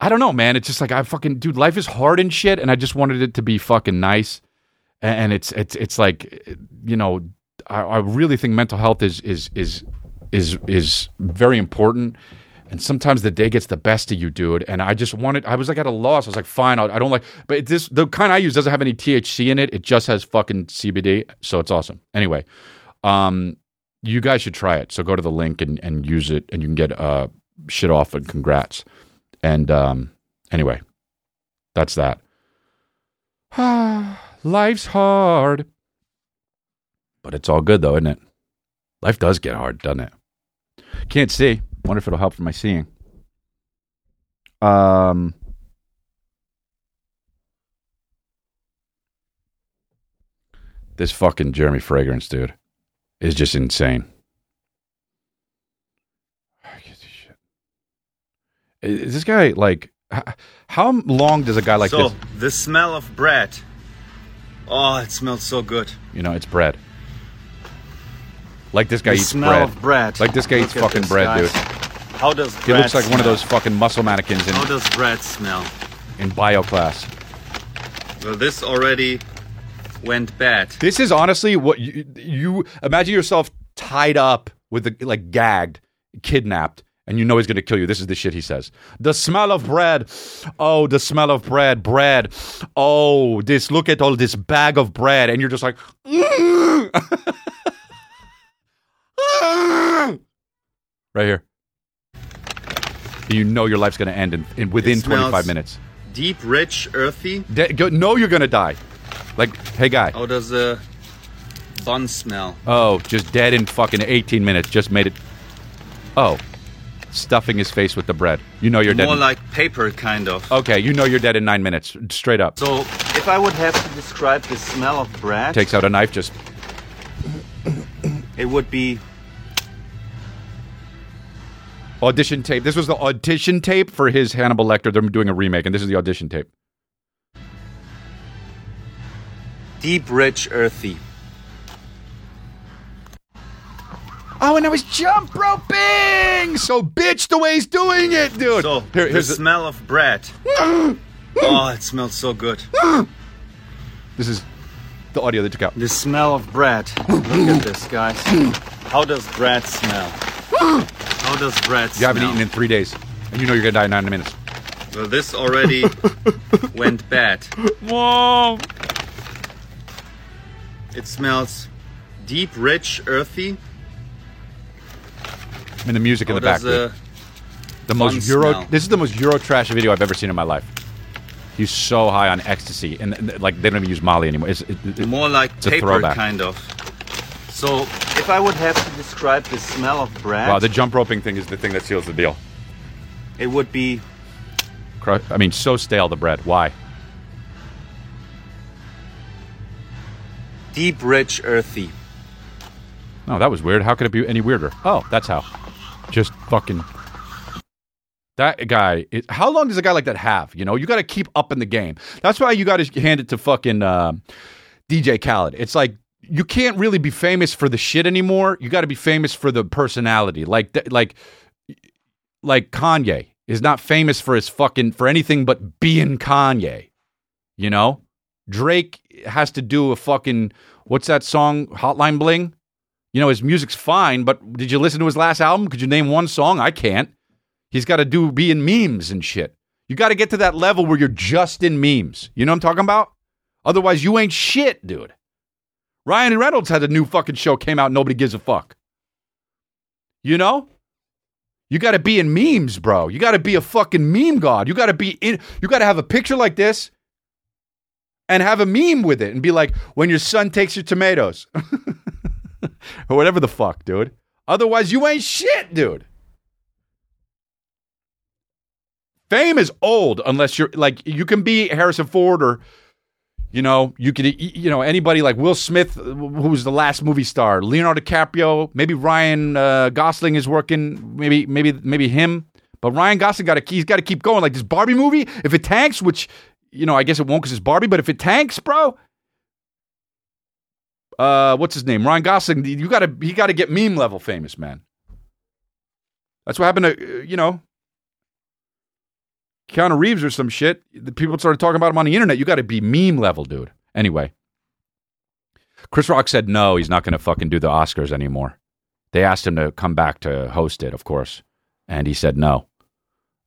I don't know, man. It's just like I fucking dude. Life is hard and shit, and I just wanted it to be fucking nice. And, and it's it's it's like you know, I, I really think mental health is is is is is very important. And sometimes the day gets the best of you, dude. And I just wanted, I was like at a loss. I was like, fine, I'll, I do not like, but this, the kind I use doesn't have any THC in it. It just has fucking CBD. So it's awesome. Anyway, um, you guys should try it. So go to the link and, and use it and you can get uh, shit off and congrats. And um, anyway, that's that. Life's hard. But it's all good though, isn't it? Life does get hard, doesn't it? Can't see. Wonder if it'll help for my seeing. Um, this fucking Jeremy Fragrance dude is just insane. Is this guy like? How long does a guy like so, this? So the smell of bread. Oh, it smells so good. You know, it's bread. Like this guy the eats smell bread. bread. Like this guy Look eats fucking bread, guys. dude. How does bread He looks like one of those fucking muscle mannequins in, How does bread smell? in bio class. Well, this already went bad. This is honestly what you, you imagine yourself tied up with the like gagged, kidnapped, and you know he's going to kill you. This is the shit he says. The smell of bread. Oh, the smell of bread, bread. Oh, this look at all this bag of bread and you're just like Right here. You know your life's going to end in, in within It smells- 25 minutes. Deep, rich, earthy. De- go, know you're going to die. Like, hey guy. How does the bun smell? Oh, just dead in fucking 18 minutes. Just made it. Oh, stuffing his face with the bread. You know you're dead. More in- like paper, kind of. okay, you know you're dead in nine minutes. Straight up. So, if I would have to describe the smell of bread, Takes out a knife. Just it would be audition tape. This was the audition tape for his Hannibal Lecter. They're doing a remake, and this is the audition tape. deep, rich, earthy. Oh, and I was jump roping. So bitch, the way he's doing it, dude. So, Here- the the- smell of bread. oh, it smells so good. this is the audio they took out. The smell of bread. Look at this, guys. How does bread smell? How does bread You haven't eaten in three days, and you know you're gonna die in nine minutes. Well, this already went bad. Whoa. It smells deep, rich, earthy. And the music in How the back. does the. Uh, the most fun Euro. smell? This is the most Euro trash video I've ever seen in my life. He's so high on ecstasy, and, and, like they don't even use Molly anymore. It's, it, it- more like a paper, throwback. kind of? So, if I would have to describe the smell of bread, wow, the jump roping thing is the thing that seals the deal. it would be Cru- I mean, so stale the bread. Why? deep, rich, earthy. No, that was weird. How could it be any weirder? Oh, that's how. Just fucking. That guy. Is, how long does a guy like that have? You know, you got to keep up in the game. That's why you got to hand it to fucking uh, DJ Khaled. It's like you can't really be famous for the shit anymore. You got to be famous for the personality. Like, like, like Kanye is not famous for his fucking for anything but being Kanye. You know, Drake has to do a fucking what's that song? Hotline Bling. You know, his music's fine, but did you listen to his last album? Could you name one song? I can't. He's got to do be in memes and shit. You got to get to that level where you're just in memes. You know what I'm talking about? Otherwise, you ain't shit, dude. Ryan Reynolds had a new fucking show came out. Nobody gives a fuck. You know? You got to be in memes, bro. You got to be a fucking meme god. You got to be in. You got to have a picture like this and have a meme with it and be like, when your son takes your tomatoes. or whatever the fuck, dude. Otherwise, you ain't shit, dude. Fame is old unless you're like you can be Harrison Ford or You know, you could, you know, anybody like Will Smith, who was the last movie star, Leonardo DiCaprio, maybe Ryan uh, Gosling is working, maybe, maybe, maybe him. But Ryan Gosling got to, he's got to keep going. Like this Barbie movie, if it tanks, which, you know, I guess it won't because it's Barbie, but if it tanks, bro, uh, what's his name? Ryan Gosling. You got to, he got to get meme level famous, man. That's what happened to, uh, you know, Keanu Reeves or some shit. The people started talking about him on the internet. You got to be meme level, dude. Anyway, Chris Rock said no, he's not going to fucking do the Oscars anymore. They asked him to come back to host it, of course, and he said no.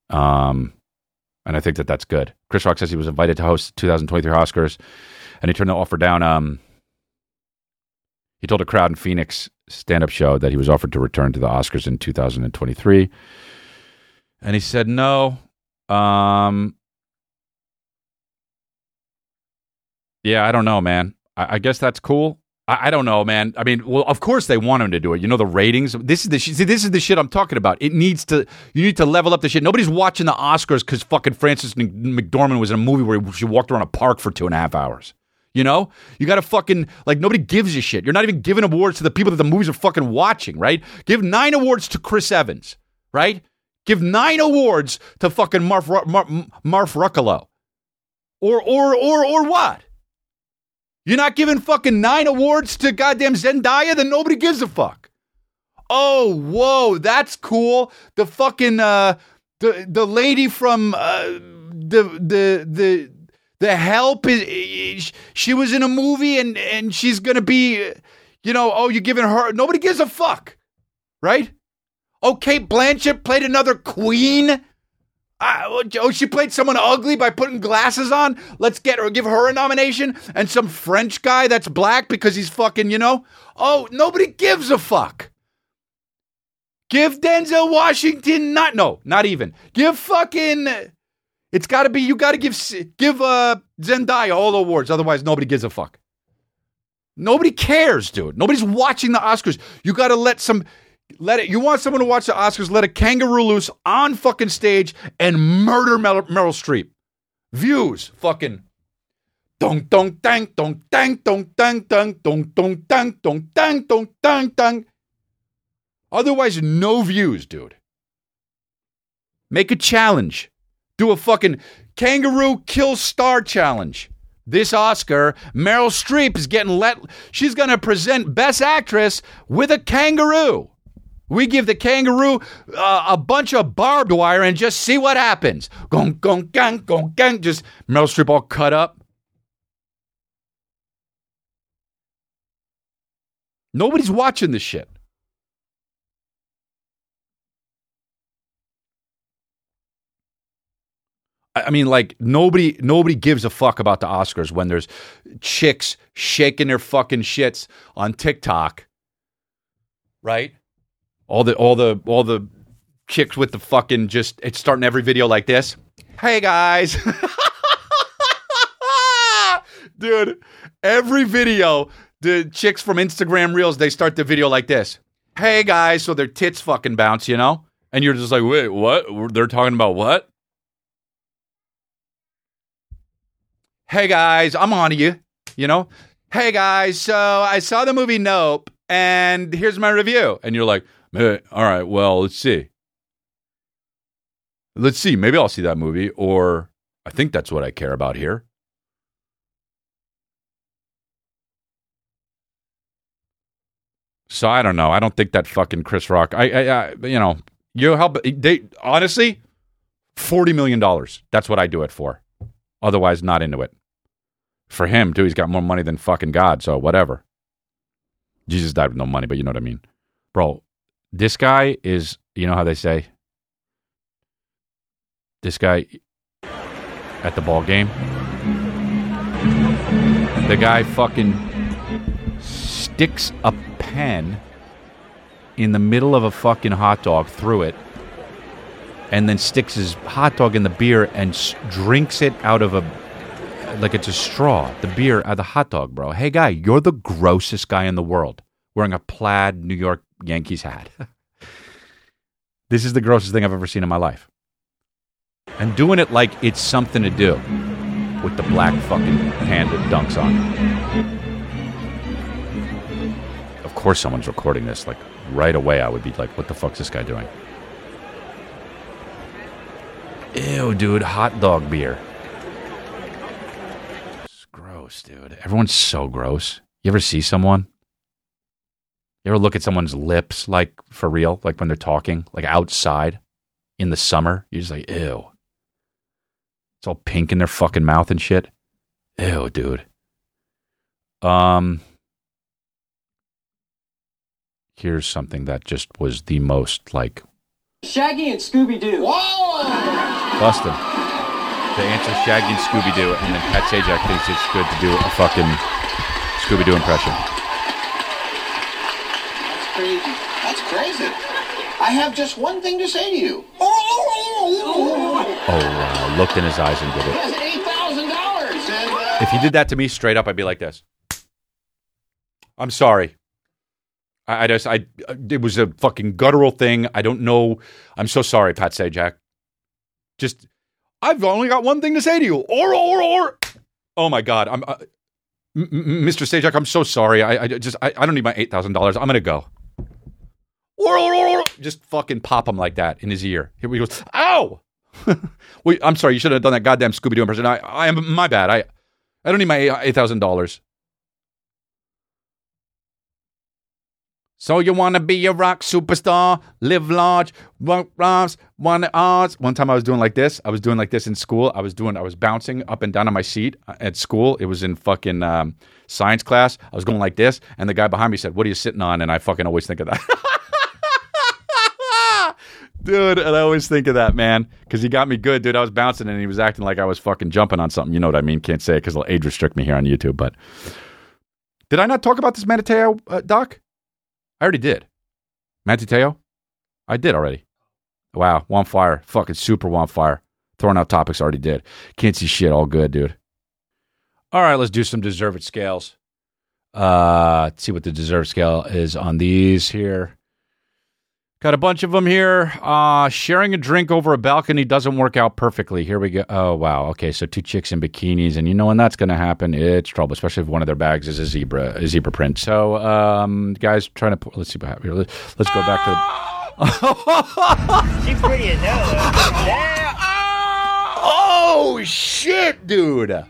Um, and I think that that's good. Chris Rock says he was invited to host 2023 Oscars, and he turned the offer down. Um, he told a crowd in Phoenix stand-up show that he was offered to return to the Oscars in 2023, and he said no. Um, yeah, I don't know, man. I, I guess that's cool. I, I, don't know, man. I mean, well, of course they want him to do it. You know the ratings. This is the see, this is the shit I'm talking about. It needs to. You need to level up the shit. Nobody's watching the Oscars because fucking Frances McDormand was in a movie where she walked around a park for two and a half hours. You know, you got to fucking like nobody gives a shit. You're not even giving awards to the people that the movies are fucking watching, right? Give nine awards to Chris Evans, right? Give nine awards to fucking Marf, Marf, Marf Ruffalo. Or, or, or, or what? You're not giving fucking nine awards to goddamn Zendaya? Then nobody gives a fuck. Oh, whoa, that's cool. The fucking, uh, the, the lady from, uh, the, the, the, the help is, she was in a movie and, and she's gonna be, you know, oh, you're giving her, nobody gives a fuck, right? Cate Blanchett played another queen. Oh, she played someone ugly by putting glasses on. Let's get her, give her a nomination. And some French guy that's black because he's fucking, you know. Oh, nobody gives a fuck. Give Denzel Washington not no, not even. Give fucking. It's got to be. You got to give give uh, Zendaya all the awards. Otherwise, nobody gives a fuck. Nobody cares, dude. Nobody's watching the Oscars. You got to let some let it. You want someone to watch the Oscars? Let a kangaroo loose on fucking stage and murder Meryl, Meryl Streep. Views, fucking. Dong dong dang dong dang dong dang dang dong dong dang dong dang dong dang dang. Otherwise, no views, dude. Make a challenge. Do a fucking kangaroo kill star challenge. This Oscar, Meryl Streep is getting let. She's going to present Best Actress with a kangaroo. We give the kangaroo uh, a bunch of barbed wire and just see what happens. Gong, gong, gang, gong, gang. Just Meryl Streep all cut up. Nobody's watching this shit. I mean, like nobody nobody gives a fuck about the Oscars when there's chicks shaking their fucking shits on TikTok, right? All the all the all the chicks with the fucking just it's starting every video like this. Hey guys. Dude, every video, the chicks from Instagram Reels, they start the video like this. Hey guys, so their tits fucking bounce, you know? And you're just like, wait, what? They're talking about what? Hey guys, I'm on to you, you know? Hey guys, so I saw the movie Nope, and here's my review. And you're like, all right, well, let's see. Let's see. Maybe I'll see that movie, or I think that's what I care about here. So I don't know. I don't think that fucking Chris Rock. I, I, I you know, you help. They honestly, forty million dollars. That's what I do it for. Otherwise, not into it. For him too, he's got more money than fucking God. So whatever. Jesus died with no money, but you know what I mean, bro. This guy is, you know how they say, this guy at the ball game. The guy fucking sticks a pen in the middle of a fucking hot dog through it and then sticks his hot dog in the beer and s- drinks it out of a like it's a straw the beer out of the hot dog bro hey guy you're the grossest guy in the world wearing a plaid new york yankees hat this is the grossest thing i've ever seen in my life and doing it like it's something to do with the black fucking panda dunks on. Of course, someone's recording this. Like right away, I would be like, "What the fuck's this guy doing?" Ew, dude, hot dog beer. It's gross, dude. Everyone's so gross. You ever see someone? You ever look at someone's lips, like for real, like when they're talking, like outside in the summer? You're just like, ew. It's all pink in their fucking mouth and shit. Ew, dude. Um, here's something that just was the most like Shaggy and Scooby Doo. Busted. The answer Shaggy and Scooby Doo, and then Pat Sajak thinks it's good to do a fucking Scooby Doo impression. That's crazy. That's crazy. I have just one thing to say to you. Oh, oh, oh, oh. wow. Looked in his eyes and did it. has eight thousand dollars, uh, If he did that to me straight up, I'd be like this. I'm sorry. I, I just, I, it was a fucking guttural thing. I don't know. I'm so sorry, Pat Sajak. Just, I've only got one thing to say to you. Or, or, or. Oh my God. I'm, uh, M- M- Mr. Sajak, I'm so sorry. I, I just, I, I don't need my eight thousand dollars. I'm gonna go. Just fucking pop him like that in his ear. Here we go. Ow! I'm sorry. You should have done that goddamn Scooby Doo impression. I, I am my bad. I, I don't need my eight thousand dollars. So you want to be a rock superstar, live large, rock rhymes, one odds. One time I was doing like this. I was doing like this in school. I was doing. I was bouncing up and down on my seat at school. It was in fucking um, science class. I was going like this, and the guy behind me said, "What are you sitting on?" And I fucking always think of that. dude. And I always think of that, man, because he got me good, dude. I was bouncing and he was acting like I was fucking jumping on something. You know what I mean? Can't say it because they'll age restrict me here on YouTube. But did I not talk about this Manti Te'o uh, doc? I already did. Manti Te'o? I did already. Wow, on fire. Fucking super on fire. Throwing out topics already did. Can't see shit. All good, dude. All right, let's do some deserved scales. Uh, see what the deserved scale is on these here. Got a bunch of them here. Uh, sharing a drink over a balcony doesn't work out perfectly. Here we go. Oh, wow. Okay, so two chicks in bikinis, and you know when that's going to happen, it's trouble, especially if one of their bags is a zebra, a zebra print. So, um, guys, trying to put, let's see what happens here. Let's, let's go back to. The- She's pretty as hell. Yeah. oh shit, dude!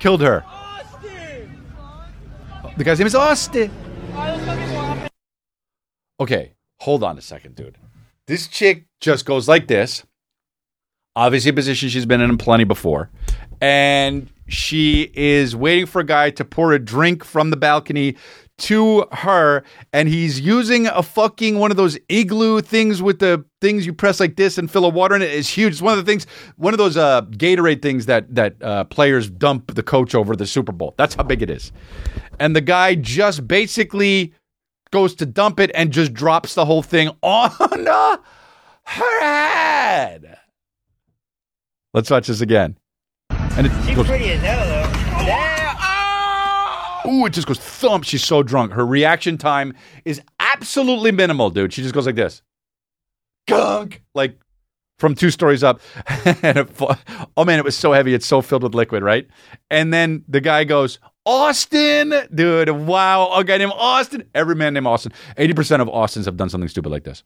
Killed her. The guy's name is Austin. Okay, hold on a second, dude. This chick just goes like this. Obviously, a position she's been in plenty before. And she is waiting for a guy to pour a drink from the balcony to her. And he's using a fucking one of those igloo things with the things you press like this and fill a water in it. It's huge. It's one of the things, one of those uh, Gatorade things that, that uh, players dump the coach over the Super Bowl. That's how big it is. And the guy just basically goes to dump it and just drops the whole thing on uh, her head. Let's watch this again. And it She's goes, pretty as hell, though. Yeah. ooh, it just goes thump. She's so drunk. Her reaction time is absolutely minimal, dude. She just goes like this. Gunk. Like from two stories up. and it, oh man, it was so heavy. It's so filled with liquid, right? And then the guy goes, Austin, dude, wow. A guy named Austin. Every man named Austin. 80% of Austins have done something stupid like this.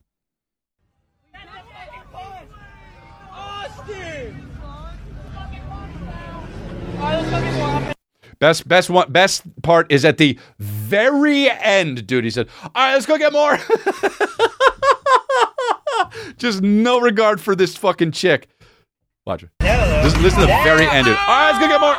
Best, best one, best part is at the very end, dude. He said, "All right, let's go get more." Just no regard for this fucking chick. Watch it. Just listen to the very end, dude. All right, let's go get more.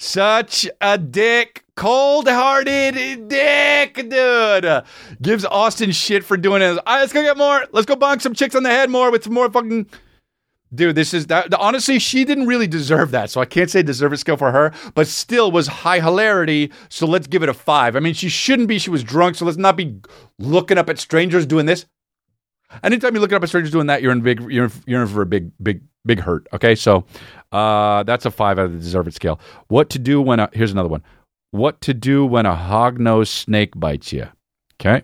Such a dick, cold hearted dick, dude. Gives Austin shit for doing it. All right, let's go get more. Let's go bonk some chicks on the head more with some more fucking. Dude, this is that. Honestly, she didn't really deserve that, so I can't say deserve a skill for her, but still was high hilarity. So let's give it a five. I mean, she shouldn't be. She was drunk, so let's not be looking up at strangers doing this. Anytime you look it up at strangers doing that, you're in big. You're you're in for a big, big, big hurt. Okay, so uh, that's a five out of the deserved scale. What to do when a here's another one. What to do when a hog nosed snake bites you? Okay.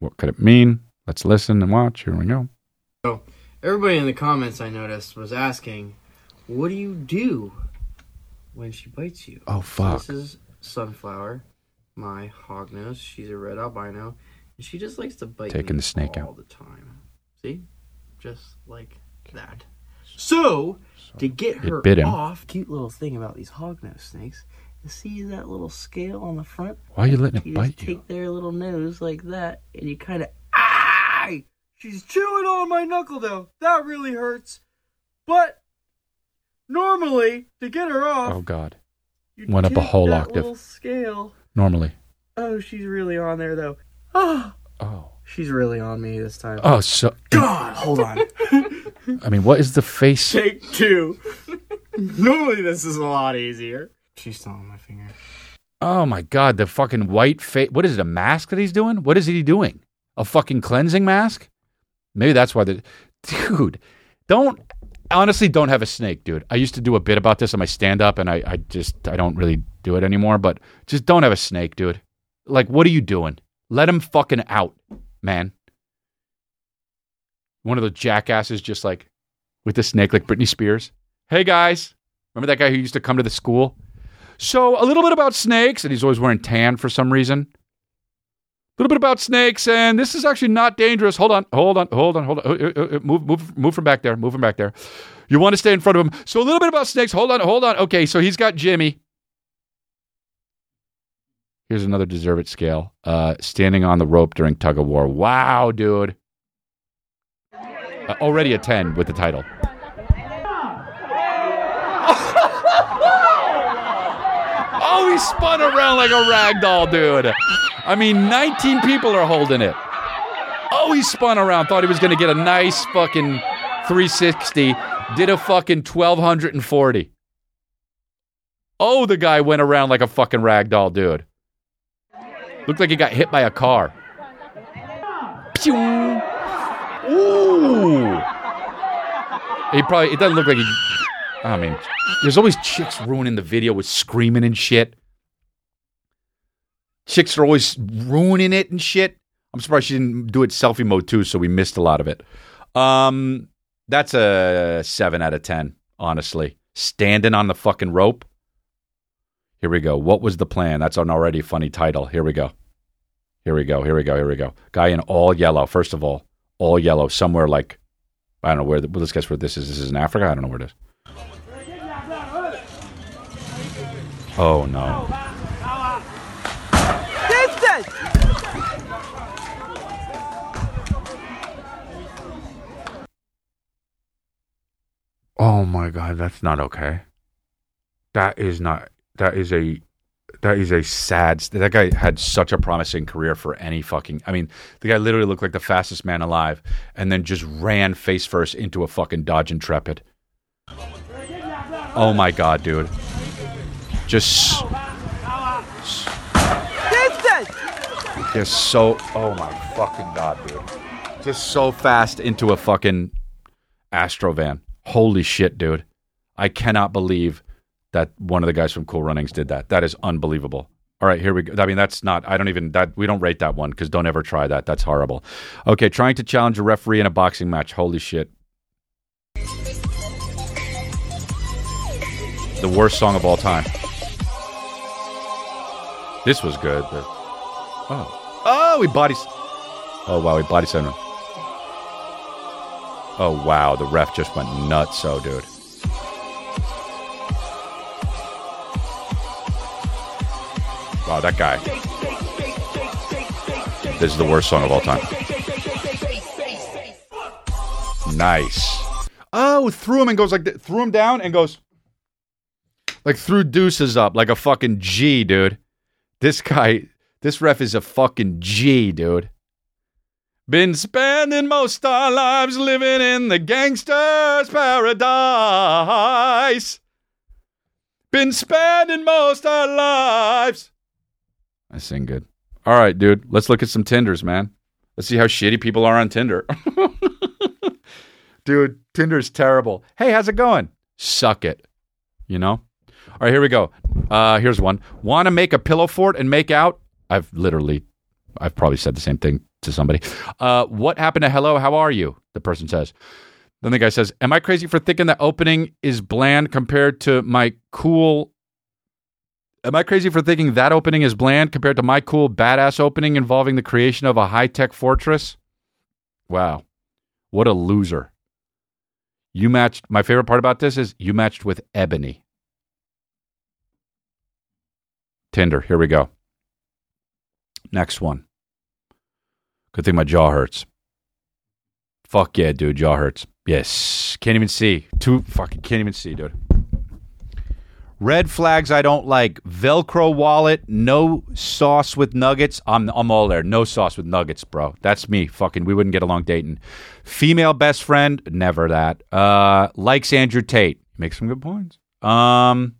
What could it mean? Let's listen and watch. Here we go. So everybody in the comments I noticed was asking, "What do you do when she bites you?" Oh, So fuck. This is Sunflower, my hognose. She's a red albino, she just likes to bite Taking me the snake all out. the time. See, just like that. So to get her off, cute little thing about these hognose snakes. You see that little scale on the front? Why are you letting it bite just you? take their little nose like that, and you kind of ah. She's chewing on my knuckle though. That really hurts. But normally, to get her off, Oh, God. you went up a take whole octave. Scale. Normally. Oh, she's really on there though. Ah, Oh. she's really on me this time. Oh, so. God, hold on. I mean, what is the face? Take two. normally, this is a lot easier. She's still on my finger. Oh, my God. The fucking white face. What is it? A mask that he's doing? What is he doing? A fucking cleansing mask? Maybe that's why the. Dude, don't. Honestly, don't have a snake, dude. I used to do a bit about this on my stand up, and I, I just. I don't really do it anymore, but just don't have a snake, dude. Like, what are you doing? Let him fucking out, man. One of the jackasses just like with the snake, like Britney Spears. Hey guys, remember that guy who used to come to the school? So a little bit about snakes, and he's always wearing tan for some reason. A little bit about snakes, and this is actually not dangerous. Hold on, hold on, hold on, hold on. Uh, uh, uh, Move, move, move from back there. Move from back there. You want to stay in front of him. So a little bit about snakes. Hold on, hold on. Okay, so he's got Jimmy. Here's another deserve it scale. Uh, standing on the rope during tug of war. Wow, dude. Uh, already a 10 with the title. oh, he spun around like a rag doll, dude. I mean, 19 people are holding it. Oh, he spun around, thought he was going to get a nice fucking 360, did a fucking 1240. Oh, the guy went around like a fucking rag doll, dude. Looked like he got hit by a car. Pew! Ooh! He probably, it doesn't look like he, I mean, there's always chicks ruining the video with screaming and shit. Chicks are always ruining it and shit. I'm surprised she didn't do it selfie mode too, so we missed a lot of it. Um, that's a seven out of ten, honestly. Standing on the fucking rope. Here we go. What was the plan? That's an already funny title. Here we go. Here we go. Here we go. Here we go. Guy in all yellow. First of all, all yellow. Somewhere like I don't know where. The, well, let's guess where this is. This is in Africa. I don't know where it is. Oh no. Oh my god, that's not okay. That is not. That is a. That is a sad. That guy had such a promising career for any fucking. I mean, the guy literally looked like the fastest man alive, and then just ran face first into a fucking Dodge Intrepid. Oh my god, dude! Just. Just so. Oh my fucking god, dude! Just so fast into a fucking Astro van. Holy shit, dude! I cannot believe that one of the guys from Cool Runnings did that. That is unbelievable. All right, here we go. I mean, that's not. I don't even that. We don't rate that one because don't ever try that. That's horrible. Okay, trying to challenge a referee in a boxing match. Holy shit! The worst song of all time. This was good. But, oh, oh, we body. Oh wow, we body him. Oh wow, the ref just went nuts. So, dude. Wow, that guy. This is the worst song of all time. Nice. Oh, threw him and goes like, th- threw him down and goes, like threw deuces up like a fucking G, dude. This guy, this ref is a fucking G, dude. Been spending most our lives living in the gangster's paradise. Been spending most our lives. I sing good. All right, dude. Let's look at some Tinders, man. Let's see how shitty people are on Tinder. dude, Tinder's terrible. Hey, how's it going? Suck it. You know? All right, here we go. Uh, here's one. Want to make a pillow fort and make out? I've literally I've probably said the same thing to somebody. Uh, what happened to hello? How are you? The person says. Then the guy says, Am I crazy for thinking that opening is bland compared to my cool? Am I crazy for thinking that opening is bland compared to my cool badass opening involving the creation of a high tech fortress? Wow. What a loser. You matched, my favorite part about this is you matched with Ebony. Tinder, here we go. Next one. Good thing my jaw hurts. Fuck yeah, dude, jaw hurts. Yes, can't even see. Two fucking can't even see, dude. Red flags I don't like. Velcro wallet, no sauce with nuggets. I'm I'm all there. No sauce with nuggets, bro. That's me. Fucking we wouldn't get along dating. Female best friend, never that. Uh likes Andrew Tate. Makes some good points. Um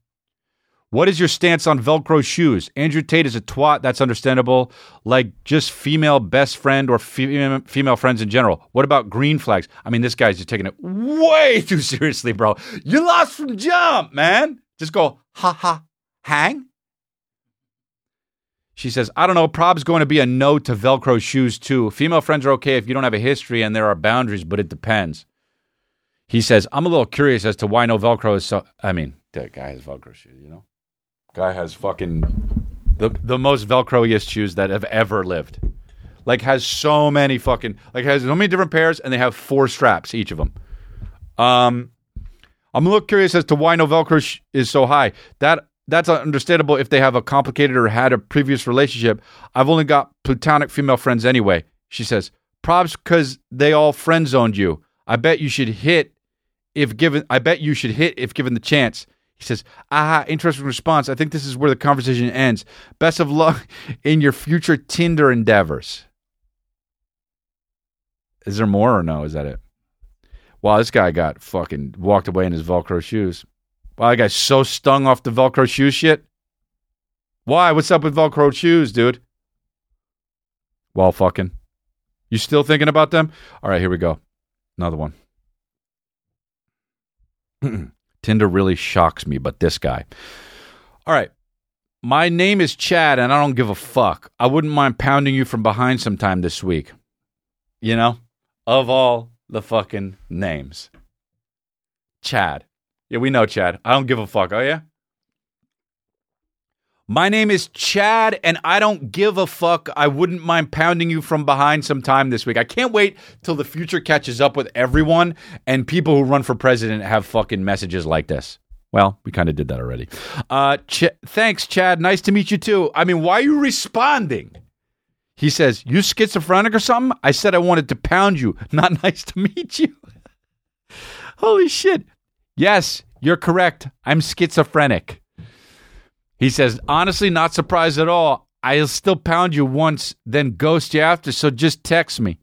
what is your stance on Velcro shoes? Andrew Tate is a twat. That's understandable. Like just female best friend or female, female friends in general. What about green flags? I mean, this guy's just taking it way too seriously, bro. You lost from jump, man. Just go, ha ha, hang. She says, I don't know. Prob's going to be a no to Velcro shoes too. Female friends are okay if you don't have a history and there are boundaries, but it depends. He says, I'm a little curious as to why no Velcro is so. I mean, that guy has Velcro shoes, you know? Guy has fucking the the most Velcroiest shoes that have ever lived. Like has so many fucking like has so many different pairs and they have four straps each of them. Um, I'm a little curious as to why no Velcro sh- is so high. That that's understandable if they have a complicated or had a previous relationship. I've only got platonic female friends anyway. She says, "Probs because they all friend zoned you. I bet you should hit if given. I bet you should hit if given the chance." He says, "Aha, interesting response. I think this is where the conversation ends. Best of luck in your future Tinder endeavors." Is there more or no? Is that it? Wow, this guy got fucking walked away in his Velcro shoes. Wow, that guy's so stung off the Velcro shoe shit. Why? What's up with Velcro shoes, dude? Well, fucking. You still thinking about them? All right, here we go. Another one. Tinder really shocks me, but this guy. All right. My name is Chad, and I don't give a fuck. I wouldn't mind pounding you from behind sometime this week. You know? Of all the fucking names. Chad. Yeah, we know Chad. I don't give a fuck. Oh, yeah? My name is Chad, and I don't give a fuck. I wouldn't mind pounding you from behind sometime this week. I can't wait till the future catches up with everyone and people who run for president have fucking messages like this. Well, we kind of did that already. Uh, Ch- thanks, Chad. Nice to meet you too. I mean, why are you responding? He says, You schizophrenic or something? I said I wanted to pound you. Not nice to meet you. Holy shit. Yes, you're correct. I'm schizophrenic. He says, honestly, not surprised at all. I'll still pound you once, then ghost you after, so just text me.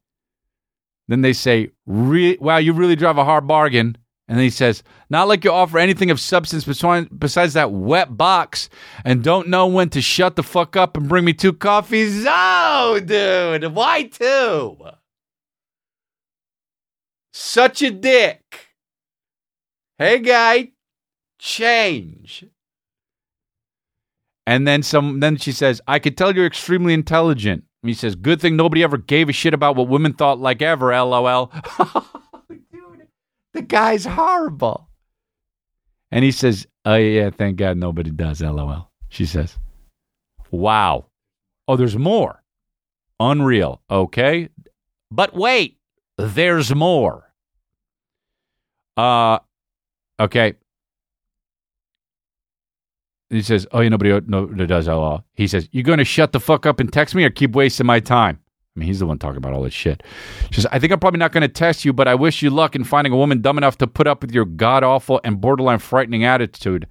Then they say, wow, you really drive a hard bargain. And then he says, not like you offer anything of substance besides that wet box and don't know when to shut the fuck up and bring me two coffees. Oh, dude, why two? Such a dick. Hey, guy, change. And then some. Then she says, "I could tell you're extremely intelligent." And he says, "Good thing nobody ever gave a shit about what women thought like ever." LOL. The guy's horrible. And he says, "Oh yeah, thank God nobody does." LOL. She says, "Wow. Oh, there's more. Unreal. Okay, but wait, there's more." Uh, okay. He says, "Oh, yeah, nobody nobody does LOL." He says, You're going to shut the fuck up and text me, or keep wasting my time?" I mean, he's the one talking about all this shit. She says, "I think I'm probably not going to test you, but I wish you luck in finding a woman dumb enough to put up with your god awful and borderline frightening attitude."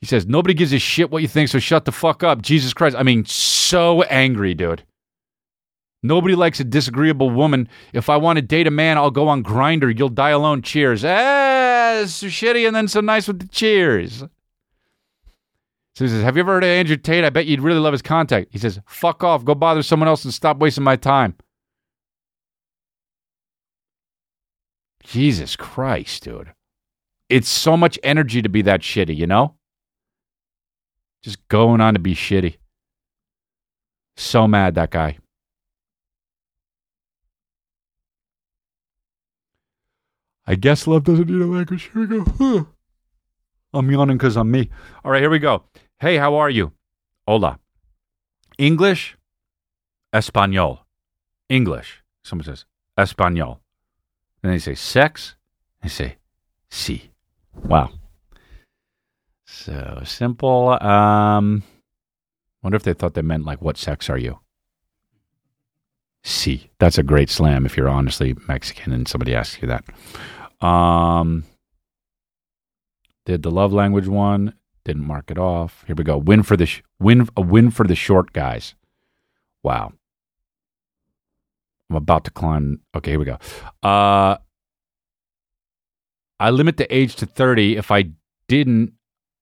He says, "Nobody gives a shit what you think, so shut the fuck up." Jesus Christ! I mean, so angry, dude. Nobody likes a disagreeable woman. If I want to date a man, I'll go on Grindr. You'll die alone. Cheers. Eh, so shitty and then so nice with the cheers. So he says, Have you ever heard of Andrew Tate? I bet you'd really love his contact. He says, Fuck off. Go bother someone else and stop wasting my time. Jesus Christ, dude. It's so much energy to be that shitty, you know? Just going on to be shitty. So mad, that guy. I guess love doesn't need a language. Here we go. Huh. I'm yawning because I'm me. All right, here we go. Hey, how are you? Hola. English, Espanol. English. Someone says Espanol. And they say sex. They say si. Wow. So simple. Um, wonder if they thought they meant like, what sex are you? Si. That's a great slam if you're honestly Mexican and somebody asks you that. Um, did the love language one? Didn't mark it off. Here we go. Win for the sh- win a win for the short guys. Wow. I'm about to climb. Okay, here we go. Uh, I limit the age to 30. If I didn't,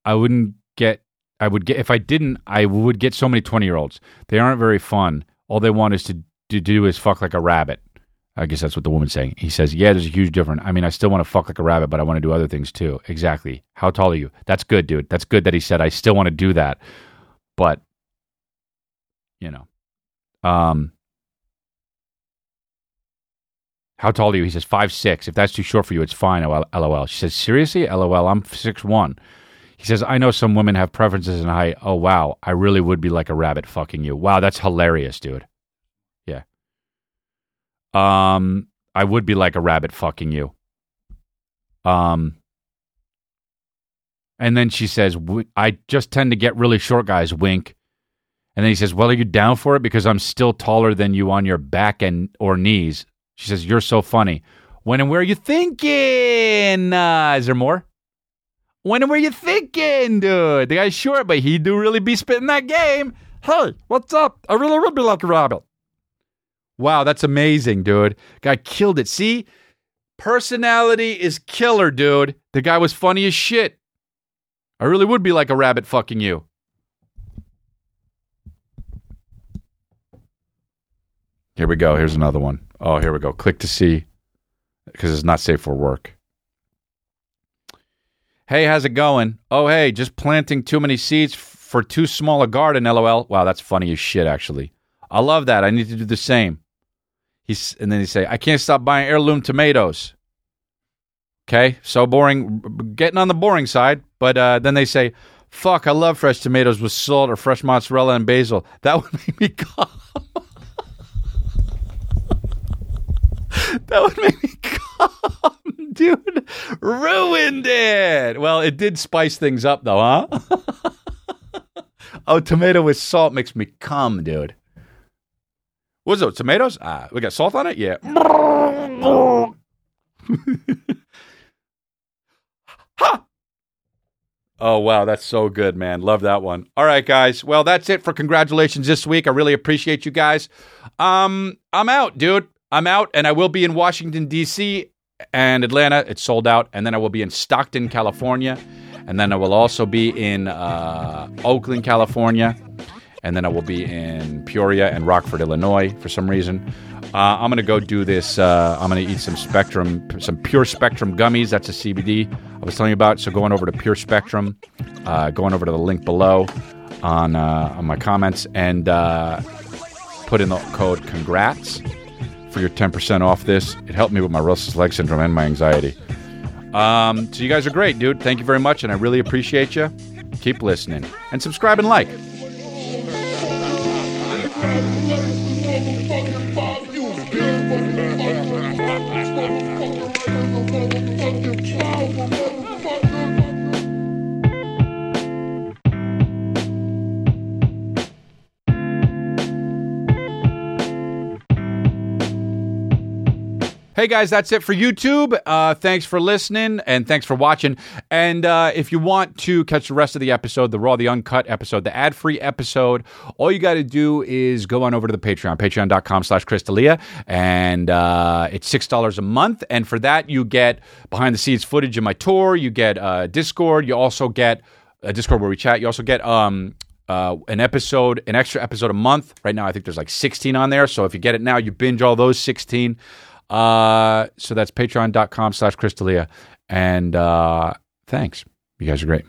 I wouldn't get. I would get if I didn't. I would get so many 20 year olds. They aren't very fun. All they want is to, to do is fuck like a rabbit. I guess that's what the woman's saying. He says, "Yeah, there's a huge difference. I mean, I still want to fuck like a rabbit, but I want to do other things too." Exactly. How tall are you? That's good, dude. That's good that he said I still want to do that, but you know, um, how tall are you? He says five six. If that's too short for you, it's fine. LOL. She says, seriously? LOL. I'm six one. He says, I know some women have preferences in height. Oh wow, I really would be like a rabbit fucking you. Wow, that's hilarious, dude. Um, I would be like a rabbit fucking you. Um. And then she says, I just tend to get really short guys, wink. And then he says, Well, are you down for it? Because I'm still taller than you on your back and or knees. She says, You're so funny. When and where are you thinking? Uh, is there more? When and where are you thinking, dude? The guy's short, but he do really be spitting that game. Hey, what's up? I really would be like a rabbit. Wow, that's amazing, dude. Guy killed it. See? Personality is killer, dude. The guy was funny as shit. I really would be like a rabbit fucking you. Here we go. Here's another one. Oh, here we go. Click to see because it's not safe for work. Hey, how's it going? Oh, hey, just planting too many seeds for too small a garden, lol. Wow, that's funny as shit, actually. I love that. I need to do the same. He's, and then he say, I can't stop buying heirloom tomatoes. Okay, so boring, getting on the boring side. But uh, then they say, fuck, I love fresh tomatoes with salt or fresh mozzarella and basil. That would make me calm. that would make me calm, dude. Ruined it. Well, it did spice things up, though, huh? oh, tomato with salt makes me calm, dude. What's it? Tomatoes? Ah, we got salt on it? Yeah. ha! Oh, wow. That's so good, man. Love that one. All right, guys. Well, that's it for congratulations this week. I really appreciate you guys. Um, I'm out, dude. I'm out, and I will be in Washington, D.C. and Atlanta. It's sold out. And then I will be in Stockton, California. And then I will also be in uh, Oakland, California. And then I will be in Peoria and Rockford, Illinois for some reason. Uh, I'm going to go do this. Uh, I'm going to eat some Spectrum, some Pure Spectrum gummies. That's a CBD I was telling you about. So going over to Pure Spectrum, uh, going over to the link below on, uh, on my comments, and uh, put in the code CONGRATS for your 10% off this. It helped me with my restless leg syndrome and my anxiety. Um, so you guys are great, dude. Thank you very much, and I really appreciate you. Keep listening and subscribe and like. Thank you. Hey guys, that's it for YouTube. Uh, thanks for listening and thanks for watching. And uh, if you want to catch the rest of the episode, the raw, the uncut episode, the ad-free episode, all you got to do is go on over to the Patreon, patreon.com slash Chris D'Elia. And uh, it's $6 a month. And for that, you get behind-the-scenes footage of my tour. You get uh, Discord. You also get a Discord where we chat. You also get... Um, uh, an episode, an extra episode a month. Right now, I think there's like 16 on there. So if you get it now, you binge all those 16. Uh, so that's patreon.com slash Chris D'Elia. And uh, thanks. You guys are great.